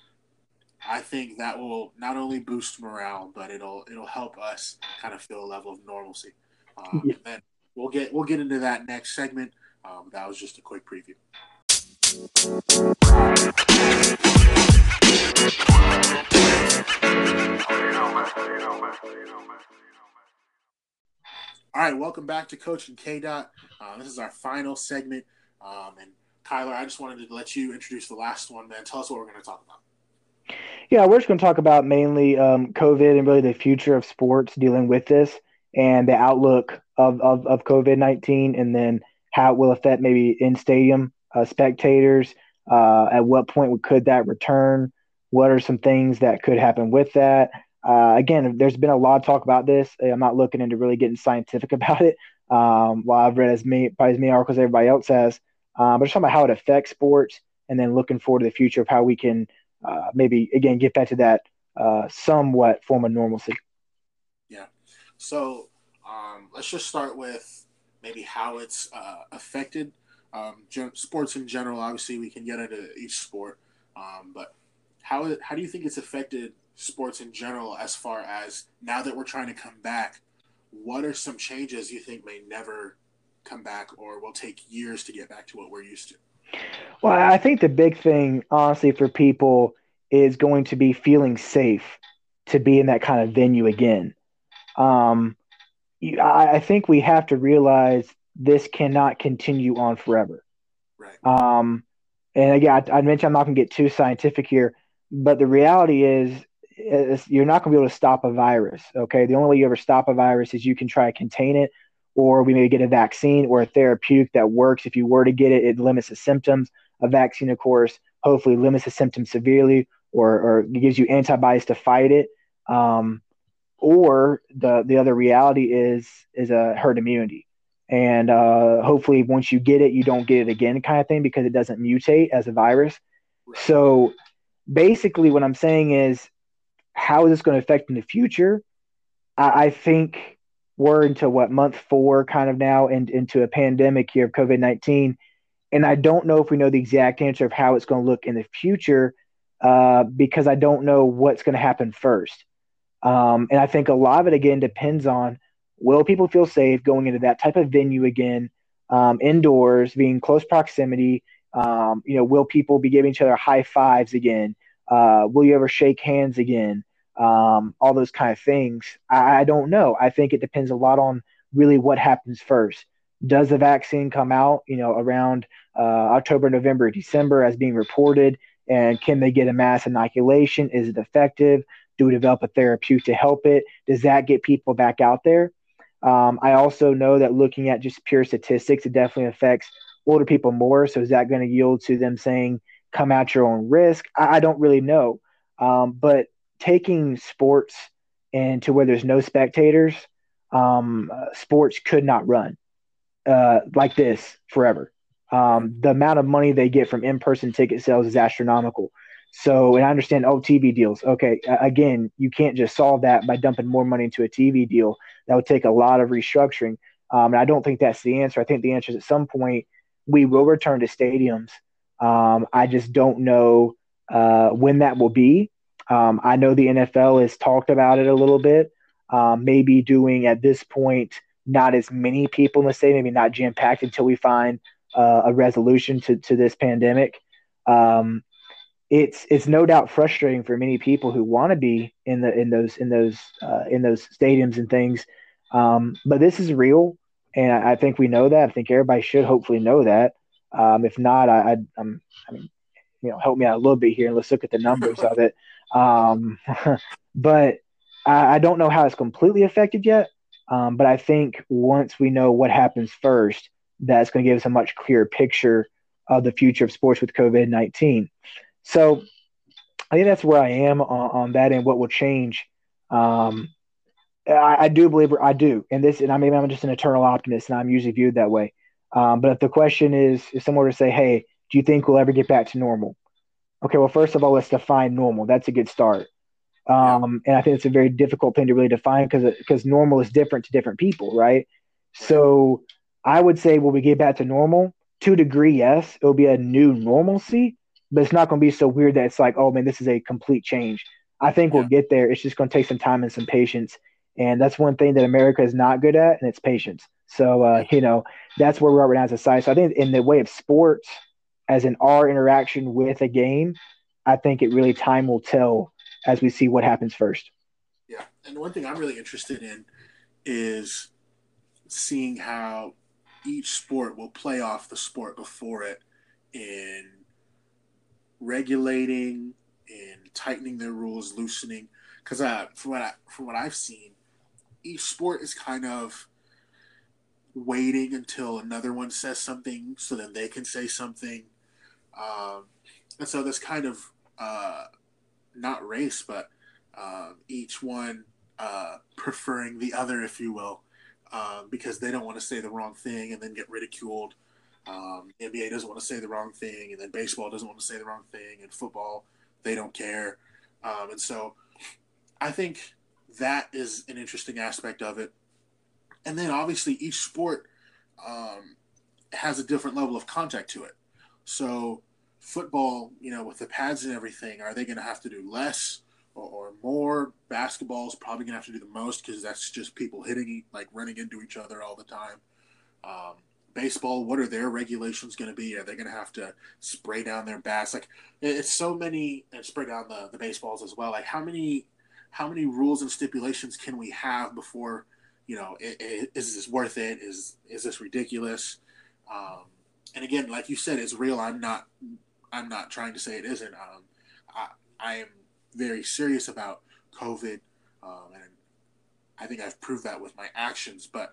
I think that will not only boost morale, but it'll it'll help us kind of feel a level of normalcy. Um, yeah. And then we'll get we'll get into that next segment. Um, that was just a quick preview. All right, welcome back to Coach and K Dot. Uh, this is our final segment, um, and Kyler, I just wanted to let you introduce the last one. Man, tell us what we're going to talk about. Yeah, we're just going to talk about mainly um, COVID and really the future of sports dealing with this and the outlook of, of, of COVID 19 and then how it will affect maybe in stadium uh, spectators. Uh, at what point could that return? What are some things that could happen with that? Uh, again, there's been a lot of talk about this. I'm not looking into really getting scientific about it. Um, while I've read as many, probably as many articles as everybody else has, uh, but just talking about how it affects sports, and then looking forward to the future of how we can uh, maybe again get back to that uh, somewhat form of normalcy. So um, let's just start with maybe how it's uh, affected um, gen- sports in general. Obviously, we can get into each sport, um, but how how do you think it's affected sports in general as far as now that we're trying to come back? What are some changes you think may never come back or will take years to get back to what we're used to? Well, I think the big thing, honestly, for people is going to be feeling safe to be in that kind of venue again. Um, I, I think we have to realize this cannot continue on forever. Right. Um, and again, I, I mentioned I'm not going to get too scientific here, but the reality is, is you're not going to be able to stop a virus. Okay, the only way you ever stop a virus is you can try to contain it, or we may get a vaccine or a therapeutic that works. If you were to get it, it limits the symptoms. A vaccine, of course, hopefully limits the symptoms severely or, or gives you antibodies to fight it. Um, or the the other reality is is a herd immunity, and uh, hopefully once you get it, you don't get it again, kind of thing, because it doesn't mutate as a virus. So basically, what I'm saying is, how is this going to affect in the future? I, I think we're into what month four, kind of now, and into a pandemic here of COVID nineteen, and I don't know if we know the exact answer of how it's going to look in the future uh, because I don't know what's going to happen first. Um, and I think a lot of it again depends on will people feel safe going into that type of venue again, um, indoors, being close proximity. Um, you know, will people be giving each other high fives again? Uh, will you ever shake hands again? Um, all those kind of things. I, I don't know. I think it depends a lot on really what happens first. Does the vaccine come out, you know, around uh, October, November, December as being reported? And can they get a mass inoculation? Is it effective? Do we develop a therapeutic to help it? Does that get people back out there? Um, I also know that looking at just pure statistics, it definitely affects older people more. So is that going to yield to them saying, come at your own risk? I, I don't really know. Um, but taking sports into where there's no spectators, um, sports could not run uh, like this forever. Um, the amount of money they get from in-person ticket sales is astronomical. So, and I understand, oh, TV deals. Okay, again, you can't just solve that by dumping more money into a TV deal. That would take a lot of restructuring. Um, and I don't think that's the answer. I think the answer is at some point we will return to stadiums. Um, I just don't know uh, when that will be. Um, I know the NFL has talked about it a little bit. Um, maybe doing at this point not as many people in the stadium, maybe not jam packed until we find uh, a resolution to, to this pandemic. Um, it's it's no doubt frustrating for many people who want to be in the in those in those uh, in those stadiums and things. Um, but this is real, and I, I, think we know that. I think everybody should hopefully know that. Um, if not, I, I I'm I mean, you know, help me out a little bit here and let's look at the numbers of it. Um, but I, I, don't know how it's completely affected yet. Um, but I think once we know what happens first, that's going to give us a much clearer picture of the future of sports with COVID 19. So I think that's where I am on, on that and what will change. Um, I, I, do believe I do, and this, and I maybe I'm just an eternal optimist, and I'm usually viewed that way. Um, but if the question is, if someone were to say, "Hey, do you think we'll ever get back to normal?" Okay, well, first of all, let's define normal. That's a good start. Um, and I think it's a very difficult thing to really define because because normal is different to different people, right? So I would say when we get back to normal, to a degree, yes, it'll be a new normalcy, but it's not going to be so weird that it's like, oh man, this is a complete change. I think yeah. we'll get there. It's just going to take some time and some patience. And that's one thing that America is not good at, and it's patience. So, uh, you know, that's where we're at right now as a society. So I think in the way of sports, as in our interaction with a game, I think it really time will tell as we see what happens first. Yeah. And one thing I'm really interested in is seeing how each sport will play off the sport before it in regulating, and tightening their rules, loosening. Because uh, from what I, from what I've seen, each sport is kind of waiting until another one says something, so then they can say something, um, and so this kind of uh, not race, but uh, each one uh, preferring the other, if you will, um, because they don't want to say the wrong thing and then get ridiculed. Um, NBA doesn't want to say the wrong thing, and then baseball doesn't want to say the wrong thing, and football they don't care. Um, and so, I think that is an interesting aspect of it. And then obviously each sport um, has a different level of contact to it. So football, you know, with the pads and everything, are they going to have to do less or, or more? Basketball is probably going to have to do the most because that's just people hitting, like running into each other all the time. Um, baseball, what are their regulations going to be? Are they going to have to spray down their bats? Like it's so many, and spray down the, the baseballs as well. Like how many, how many rules and stipulations can we have before, you know, it, it, is this worth it? Is is this ridiculous? Um, and again, like you said, it's real. I'm not I'm not trying to say it isn't. Um, I, I am very serious about COVID, um, and I think I've proved that with my actions. But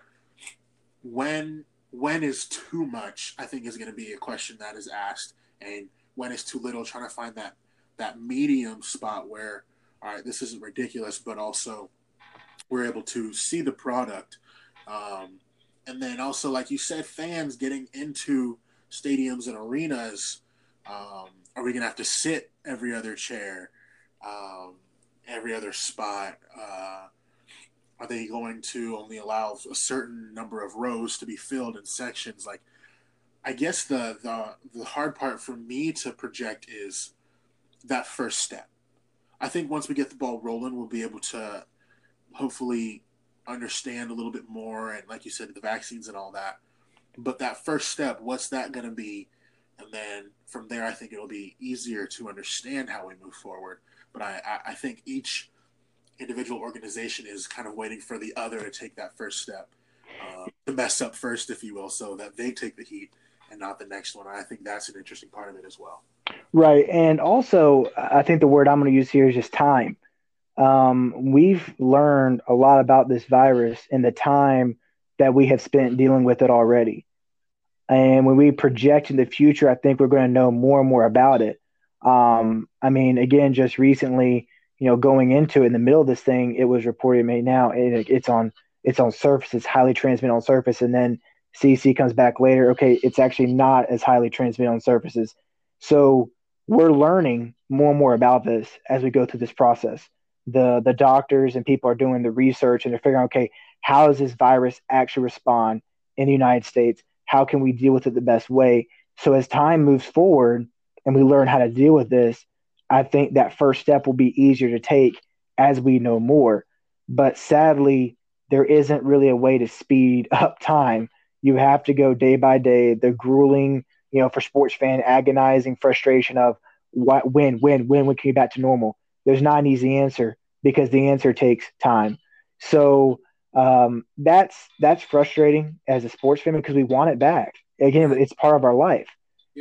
when when is too much? I think is going to be a question that is asked, and when is too little? Trying to find that that medium spot where, all right, this isn't ridiculous, but also we're able to see the product, um, and then also, like you said, fans getting into stadiums and arenas um, are we going to have to sit every other chair, um, every other spot? Uh, are they going to only allow a certain number of rows to be filled in sections? Like, I guess the the the hard part for me to project is that first step. I think once we get the ball rolling, we'll be able to hopefully understand a little bit more, and like you said, the vaccines and all that. But that first step, what's that going to be? and then from there, I think it'll be easier to understand how we move forward. But I, I think each individual organization is kind of waiting for the other to take that first step, uh, to mess up first, if you will, so that they take the heat and not the next one. I think that's an interesting part of it as well. Right, and also I think the word I'm going to use here is just time. Um, we've learned a lot about this virus in the time that we have spent dealing with it already. And when we project in the future, I think we're going to know more and more about it. Um, I mean, again, just recently, you know, going into it in the middle of this thing, it was reported made now it, it's on it's on surface, it's highly transmitted on surface, and then CC comes back later. Okay, it's actually not as highly transmitted on surfaces. So we're learning more and more about this as we go through this process. The the doctors and people are doing the research and they're figuring, okay, how does this virus actually respond in the United States? how can we deal with it the best way so as time moves forward and we learn how to deal with this i think that first step will be easier to take as we know more. But sadly there isn't really a way to speed up time. You have to go day by day. The grueling you know for sports fan agonizing frustration of what when when when when can get back to normal. There's not an easy answer because the answer takes time. So um, that's that's frustrating as a sports fan because we want it back. Again, it's part of our life.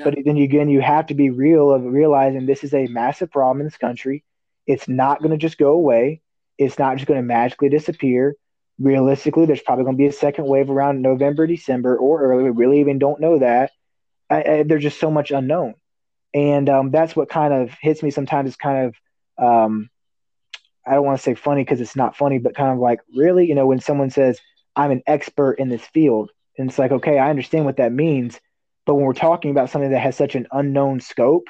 But then again, you have to be real of realizing this is a massive problem in this country. It's not going to just go away. It's not just going to magically disappear. Realistically, there's probably going to be a second wave around November, December, or earlier. We really even don't know that. I, I, there's just so much unknown, and um, that's what kind of hits me sometimes. Is kind of um, I don't want to say funny because it's not funny, but kind of like, really? You know, when someone says, I'm an expert in this field, and it's like, okay, I understand what that means. But when we're talking about something that has such an unknown scope,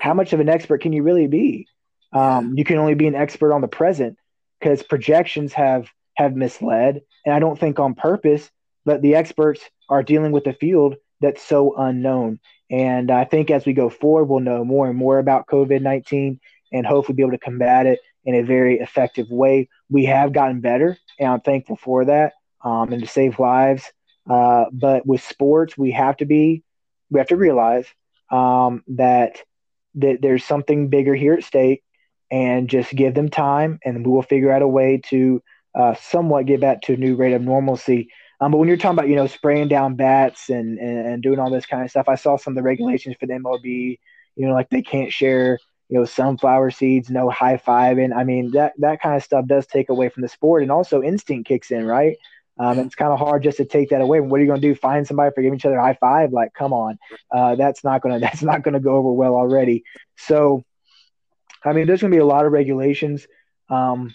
how much of an expert can you really be? Um, you can only be an expert on the present because projections have have misled, and I don't think on purpose, but the experts are dealing with a field that's so unknown. And I think as we go forward, we'll know more and more about COVID 19 and hopefully be able to combat it in a very effective way. We have gotten better, and I'm thankful for that um, and to save lives. Uh, but with sports, we have to be, we have to realize um, that that there's something bigger here at stake, and just give them time, and we will figure out a way to uh, somewhat get back to a new rate of normalcy. Um, but when you're talking about, you know, spraying down bats and, and, and doing all this kind of stuff, I saw some of the regulations for the MLB, you know, like they can't share, you know, sunflower seeds, no high five. And I mean, that, that kind of stuff does take away from the sport. And also instinct kicks in, right? Um, it's kind of hard just to take that away. What are you going to do? Find somebody for giving each other a high five? Like, come on, uh, that's not gonna that's not gonna go over well already. So, I mean, there's going to be a lot of regulations, um,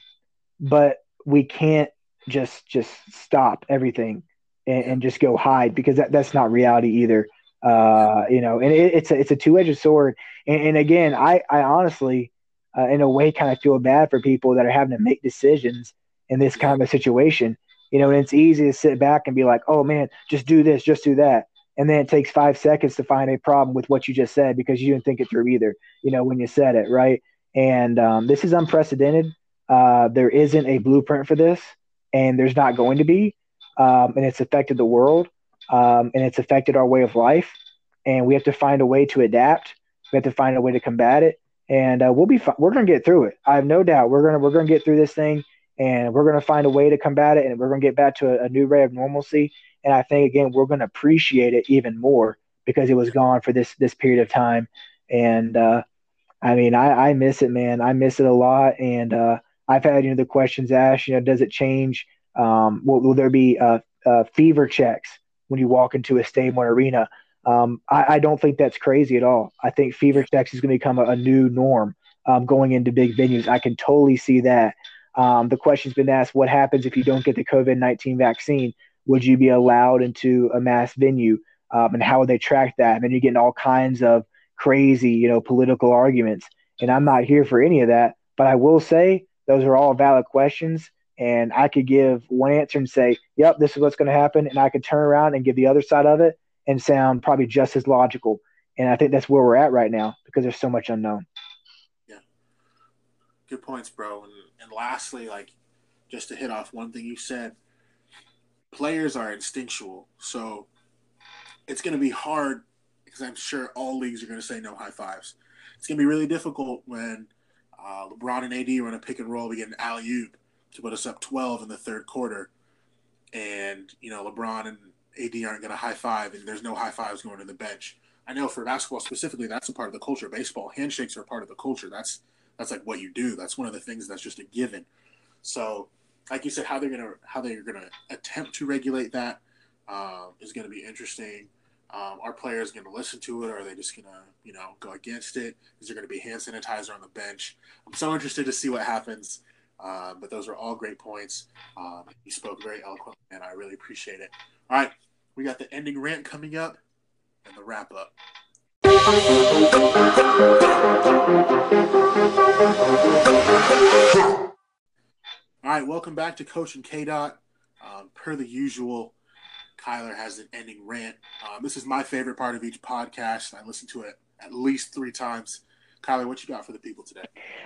but we can't just just stop everything and, and just go hide because that, that's not reality either. Uh, you know, and it, it's a it's a two edged sword. And, and, again, I I honestly, uh, in a way, kind of feel bad for people that are having to make decisions in this kind of a situation. You know, and it's easy to sit back and be like, oh man, just do this, just do that. And then it takes five seconds to find a problem with what you just said because you didn't think it through either, you know, when you said it, right? And um, this is unprecedented. Uh, there isn't a blueprint for this, and there's not going to be. Um, and it's affected the world, um, and it's affected our way of life. And we have to find a way to adapt. We have to find a way to combat it, and uh, we'll be. Fi- we're going to get through it. I have no doubt. We're gonna we're gonna get through this thing, and we're going to find a way to combat it, and we're going to get back to a, a new ray of normalcy. And I think again, we're going to appreciate it even more because it was gone for this this period of time. And uh, I mean, I, I miss it, man. I miss it a lot, and uh, I've had you know the questions asked. You know, does it change? Um, will, will, there be uh, uh, fever checks when you walk into a stadium arena? Um, I, I, don't think that's crazy at all. I think fever checks is going to become a, a new norm um, going into big venues. I can totally see that. Um, the question's been asked: What happens if you don't get the COVID nineteen vaccine? Would you be allowed into a mass venue? Um, and how would they track that? And then you're getting all kinds of crazy, you know, political arguments. And I'm not here for any of that. But I will say those are all valid questions. And I could give one answer and say, yep, this is what's going to happen. And I could turn around and give the other side of it and sound probably just as logical. And I think that's where we're at right now because there's so much unknown. Yeah. Good points, bro. And, and lastly, like, just to hit off one thing you said, players are instinctual. So it's going to be hard because I'm sure all leagues are going to say no high fives. It's going to be really difficult when – uh, LeBron and AD run a pick and roll. We get an alley oop to put us up 12 in the third quarter. And, you know, LeBron and AD aren't going to high five, and there's no high fives going to the bench. I know for basketball specifically, that's a part of the culture. Baseball, handshakes are part of the culture. That's that's like what you do. That's one of the things that's just a given. So, like you said, how they're gonna how they're gonna attempt to regulate that uh, is to be interesting. Um, are players going to listen to it, or are they just going to, you know, go against it? Is there going to be hand sanitizer on the bench? I'm so interested to see what happens. Uh, but those are all great points. Um, you spoke very eloquently, and I really appreciate it. All right, we got the ending rant coming up and the wrap up. All right, welcome back to Coach and K Dot. Um, per the usual, Kyler has an ending rant. Um, this is my favorite part of each podcast. I listen to it at least three times. Kyler, what you got for the people today?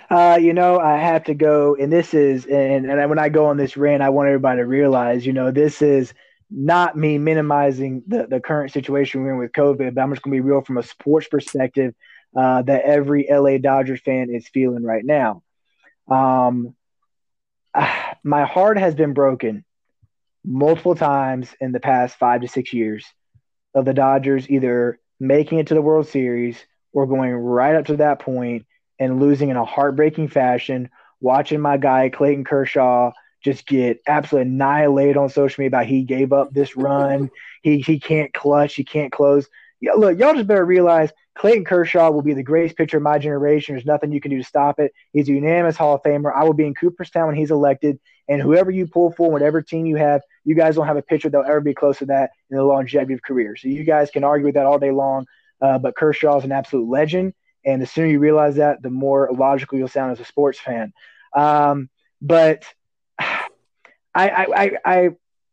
Uh, you know, I have to go, and this is, and, and when I go on this rant, I want everybody to realize, you know, this is not me minimizing the, the current situation we're in with COVID, but I'm just going to be real from a sports perspective uh, that every LA Dodgers fan is feeling right now. Um, my heart has been broken multiple times in the past five to six years of the Dodgers either making it to the World Series or going right up to that point and losing in a heartbreaking fashion. Watching my guy Clayton Kershaw just get absolutely annihilated on social media about he gave up this run. he he can't clutch. He can't close. Yeah, look, y'all just better realize Clayton Kershaw will be the greatest pitcher of my generation. There's nothing you can do to stop it. He's a unanimous Hall of Famer. I will be in Cooperstown when he's elected, and whoever you pull for, whatever team you have, you guys don't have a pitcher that'll ever be close to that in the longevity of career. So you guys can argue with that all day long. Uh, but Kershaw is an absolute legend, And the sooner you realize that, the more logical you'll sound as a sports fan. Um, but I, I, I,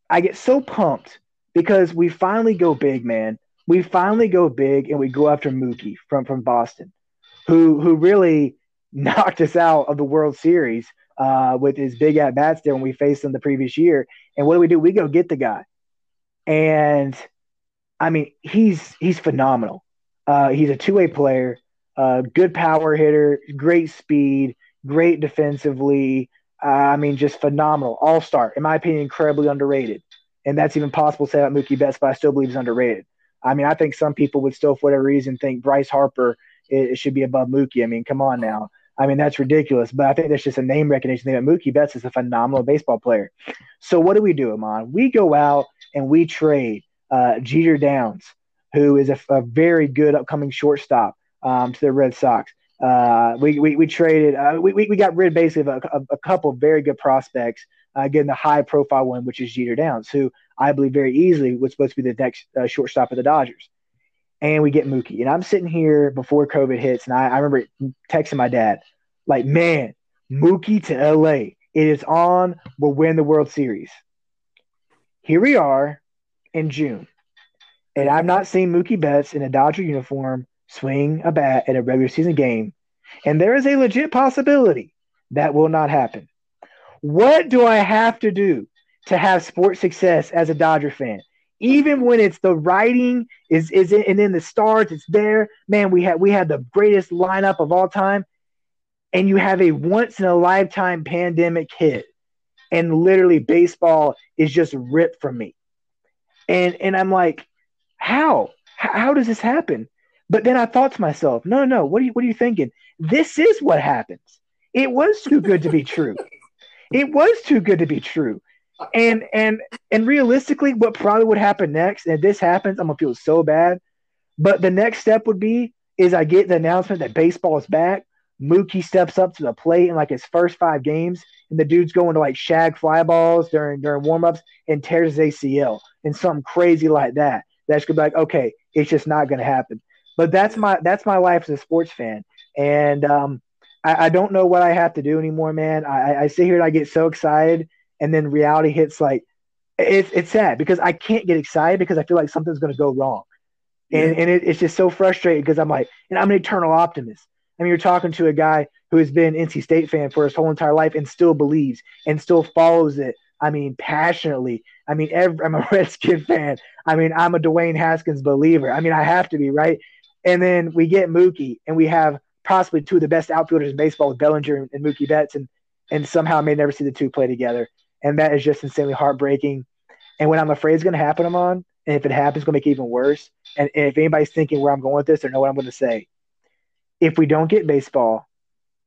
I get so pumped because we finally go big, man. We finally go big and we go after Mookie from, from Boston, who who really knocked us out of the World Series uh, with his big at bats there when we faced him the previous year. And what do we do? We go get the guy, and I mean he's he's phenomenal. Uh, he's a two way player, uh, good power hitter, great speed, great defensively. I mean, just phenomenal, all star. In my opinion, incredibly underrated, and that's even possible to say about Mookie Betts, but I still believe he's underrated. I mean, I think some people would still, for whatever reason, think Bryce Harper it, it should be above Mookie. I mean, come on now. I mean, that's ridiculous. But I think that's just a name recognition thing. That Mookie Betts is a phenomenal baseball player. So what do we do, Amon? We go out and we trade uh, Jeter Downs, who is a, a very good upcoming shortstop um, to the Red Sox. Uh, we, we, we traded, uh, we, we got rid basically of a, a couple very good prospects, uh, getting the high profile one, which is Jeter Downs, who I believe very easily was supposed to be the next uh, shortstop of the Dodgers and we get Mookie. And I'm sitting here before COVID hits, and I, I remember texting my dad, like, man, Mookie to LA. It is on. We'll win the World Series. Here we are in June, and I've not seen Mookie Betts in a Dodger uniform swing a bat at a regular season game. And there is a legit possibility that will not happen. What do I have to do to have sports success as a Dodger fan? even when it's the writing is is in, and in the stars, it's there. Man, we had we had the greatest lineup of all time, and you have a once in a lifetime pandemic hit, and literally baseball is just ripped from me, and and I'm like, how how does this happen? But then I thought to myself, no, no, what are you what are you thinking? This is what happens. It was too good to be true. It was too good to be true and and and realistically, what probably would happen next, and if this happens, I'm gonna feel so bad. But the next step would be is I get the announcement that baseball is back. Mookie steps up to the plate in like his first five games, and the dude's going to like shag fly balls during during warmups and tears his ACL and something crazy like that. That's gonna be like, okay, it's just not gonna happen. But that's my that's my life as a sports fan, and um, I, I, don't know what I have to do anymore, man. I, I sit here and I get so excited and then reality hits like it's it's sad because I can't get excited because I feel like something's going to go wrong, and and it, it's just so frustrating because I'm like, and I'm an eternal optimist. I mean, you're talking to a guy who has been NC State fan for his whole entire life and still believes and still follows it. I mean, passionately. I mean, every, I'm a Redskin fan. I mean, I'm a Dwayne Haskins believer. I mean, I have to be right. And then we get Mookie, and we have possibly two of the best outfielders in baseball with Bellinger and Mookie Betts, and and somehow I may never see the two play together and that is just insanely heartbreaking. And what I'm afraid is going to happen, I'm on, and if it happens, it's going to make it even worse. And, and if anybody's thinking where I'm going with this or know what I'm going to say, if we don't get baseball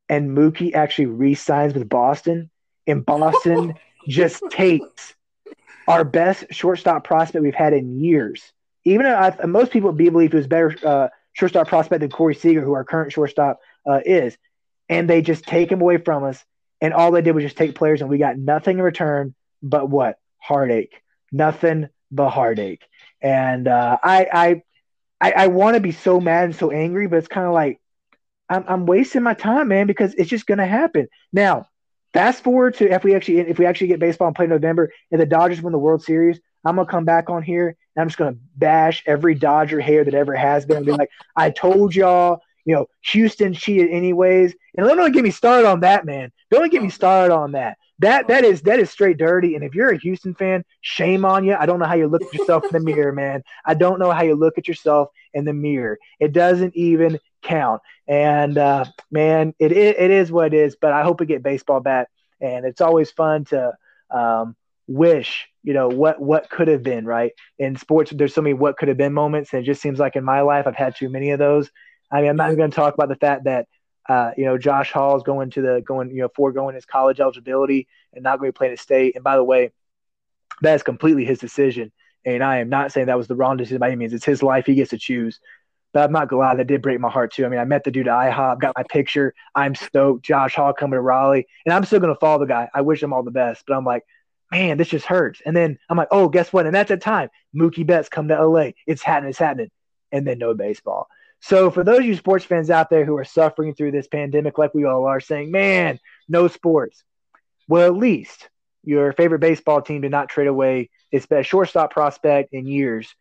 and Mookie actually re-signs with Boston, and Boston just takes our best shortstop prospect we've had in years. Even uh, most people believe he was better uh, shortstop prospect than Corey Seager, who our current shortstop uh, is, and they just take him away from us and all they did was just take players, and we got nothing in return but what heartache, nothing but heartache. And uh, I I I, I want to be so mad and so angry, but it's kind of like I'm I'm wasting my time, man, because it's just gonna happen. Now, fast forward to if we actually if we actually get baseball and play November and the Dodgers win the World Series, I'm gonna come back on here and I'm just gonna bash every Dodger hair that ever has been and be like, I told y'all you know, Houston cheated anyways. And don't get me started on that, man. Don't get me started on that. That that is that is straight dirty. And if you're a Houston fan, shame on you. I don't know how you look at yourself in the mirror, man. I don't know how you look at yourself in the mirror. It doesn't even count. And uh, man, it, it it is what it is. But I hope we get baseball back. And it's always fun to um, wish you know what what could have been right in sports there's so many what could have been moments and it just seems like in my life i've had too many of those I mean, I'm not going to talk about the fact that uh, you know Josh Hall is going to the going you know foregoing his college eligibility and not going to play in state. And by the way, that is completely his decision. And I am not saying that was the wrong decision by any means. It's his life; he gets to choose. But I'm not lie, that did break my heart too. I mean, I met the dude at IHOP, got my picture. I'm stoked. Josh Hall coming to Raleigh, and I'm still gonna follow the guy. I wish him all the best, but I'm like, man, this just hurts. And then I'm like, oh, guess what? And that's the time Mookie Betts come to LA. It's happening. It's happening. And then no baseball. So, for those of you sports fans out there who are suffering through this pandemic, like we all are, saying, man, no sports, well, at least your favorite baseball team did not trade away its best shortstop prospect in years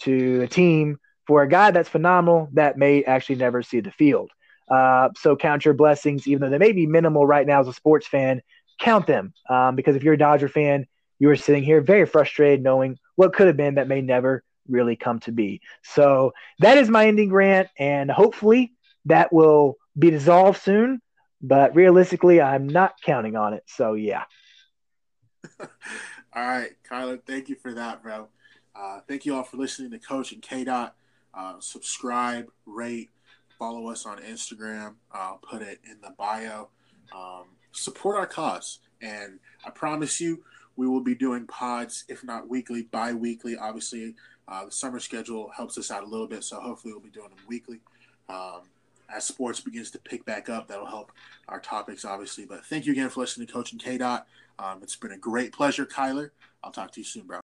to a team for a guy that's phenomenal that may actually never see the field. Uh, so count your blessings, even though they may be minimal right now as a sports fan. Count them um, because if you're a Dodger fan, you are sitting here very frustrated knowing what could have been that may never really come to be. So that is my ending rant, and hopefully that will be dissolved soon. But realistically, I'm not counting on it. So yeah. all right, Kyler, thank you for that, bro. Uh, thank you all for listening to Coach and K Dot. Uh, subscribe, rate, follow us on Instagram. I'll put it in the bio. Um, support our cause, and I promise you, we will be doing pods, if not weekly, bi-weekly. Obviously, uh, the summer schedule helps us out a little bit, so hopefully we'll be doing them weekly. Um, as sports begins to pick back up, that'll help our topics, obviously. But thank you again for listening to Coach and K Dot. Um, it's been a great pleasure, Kyler. I'll talk to you soon, bro.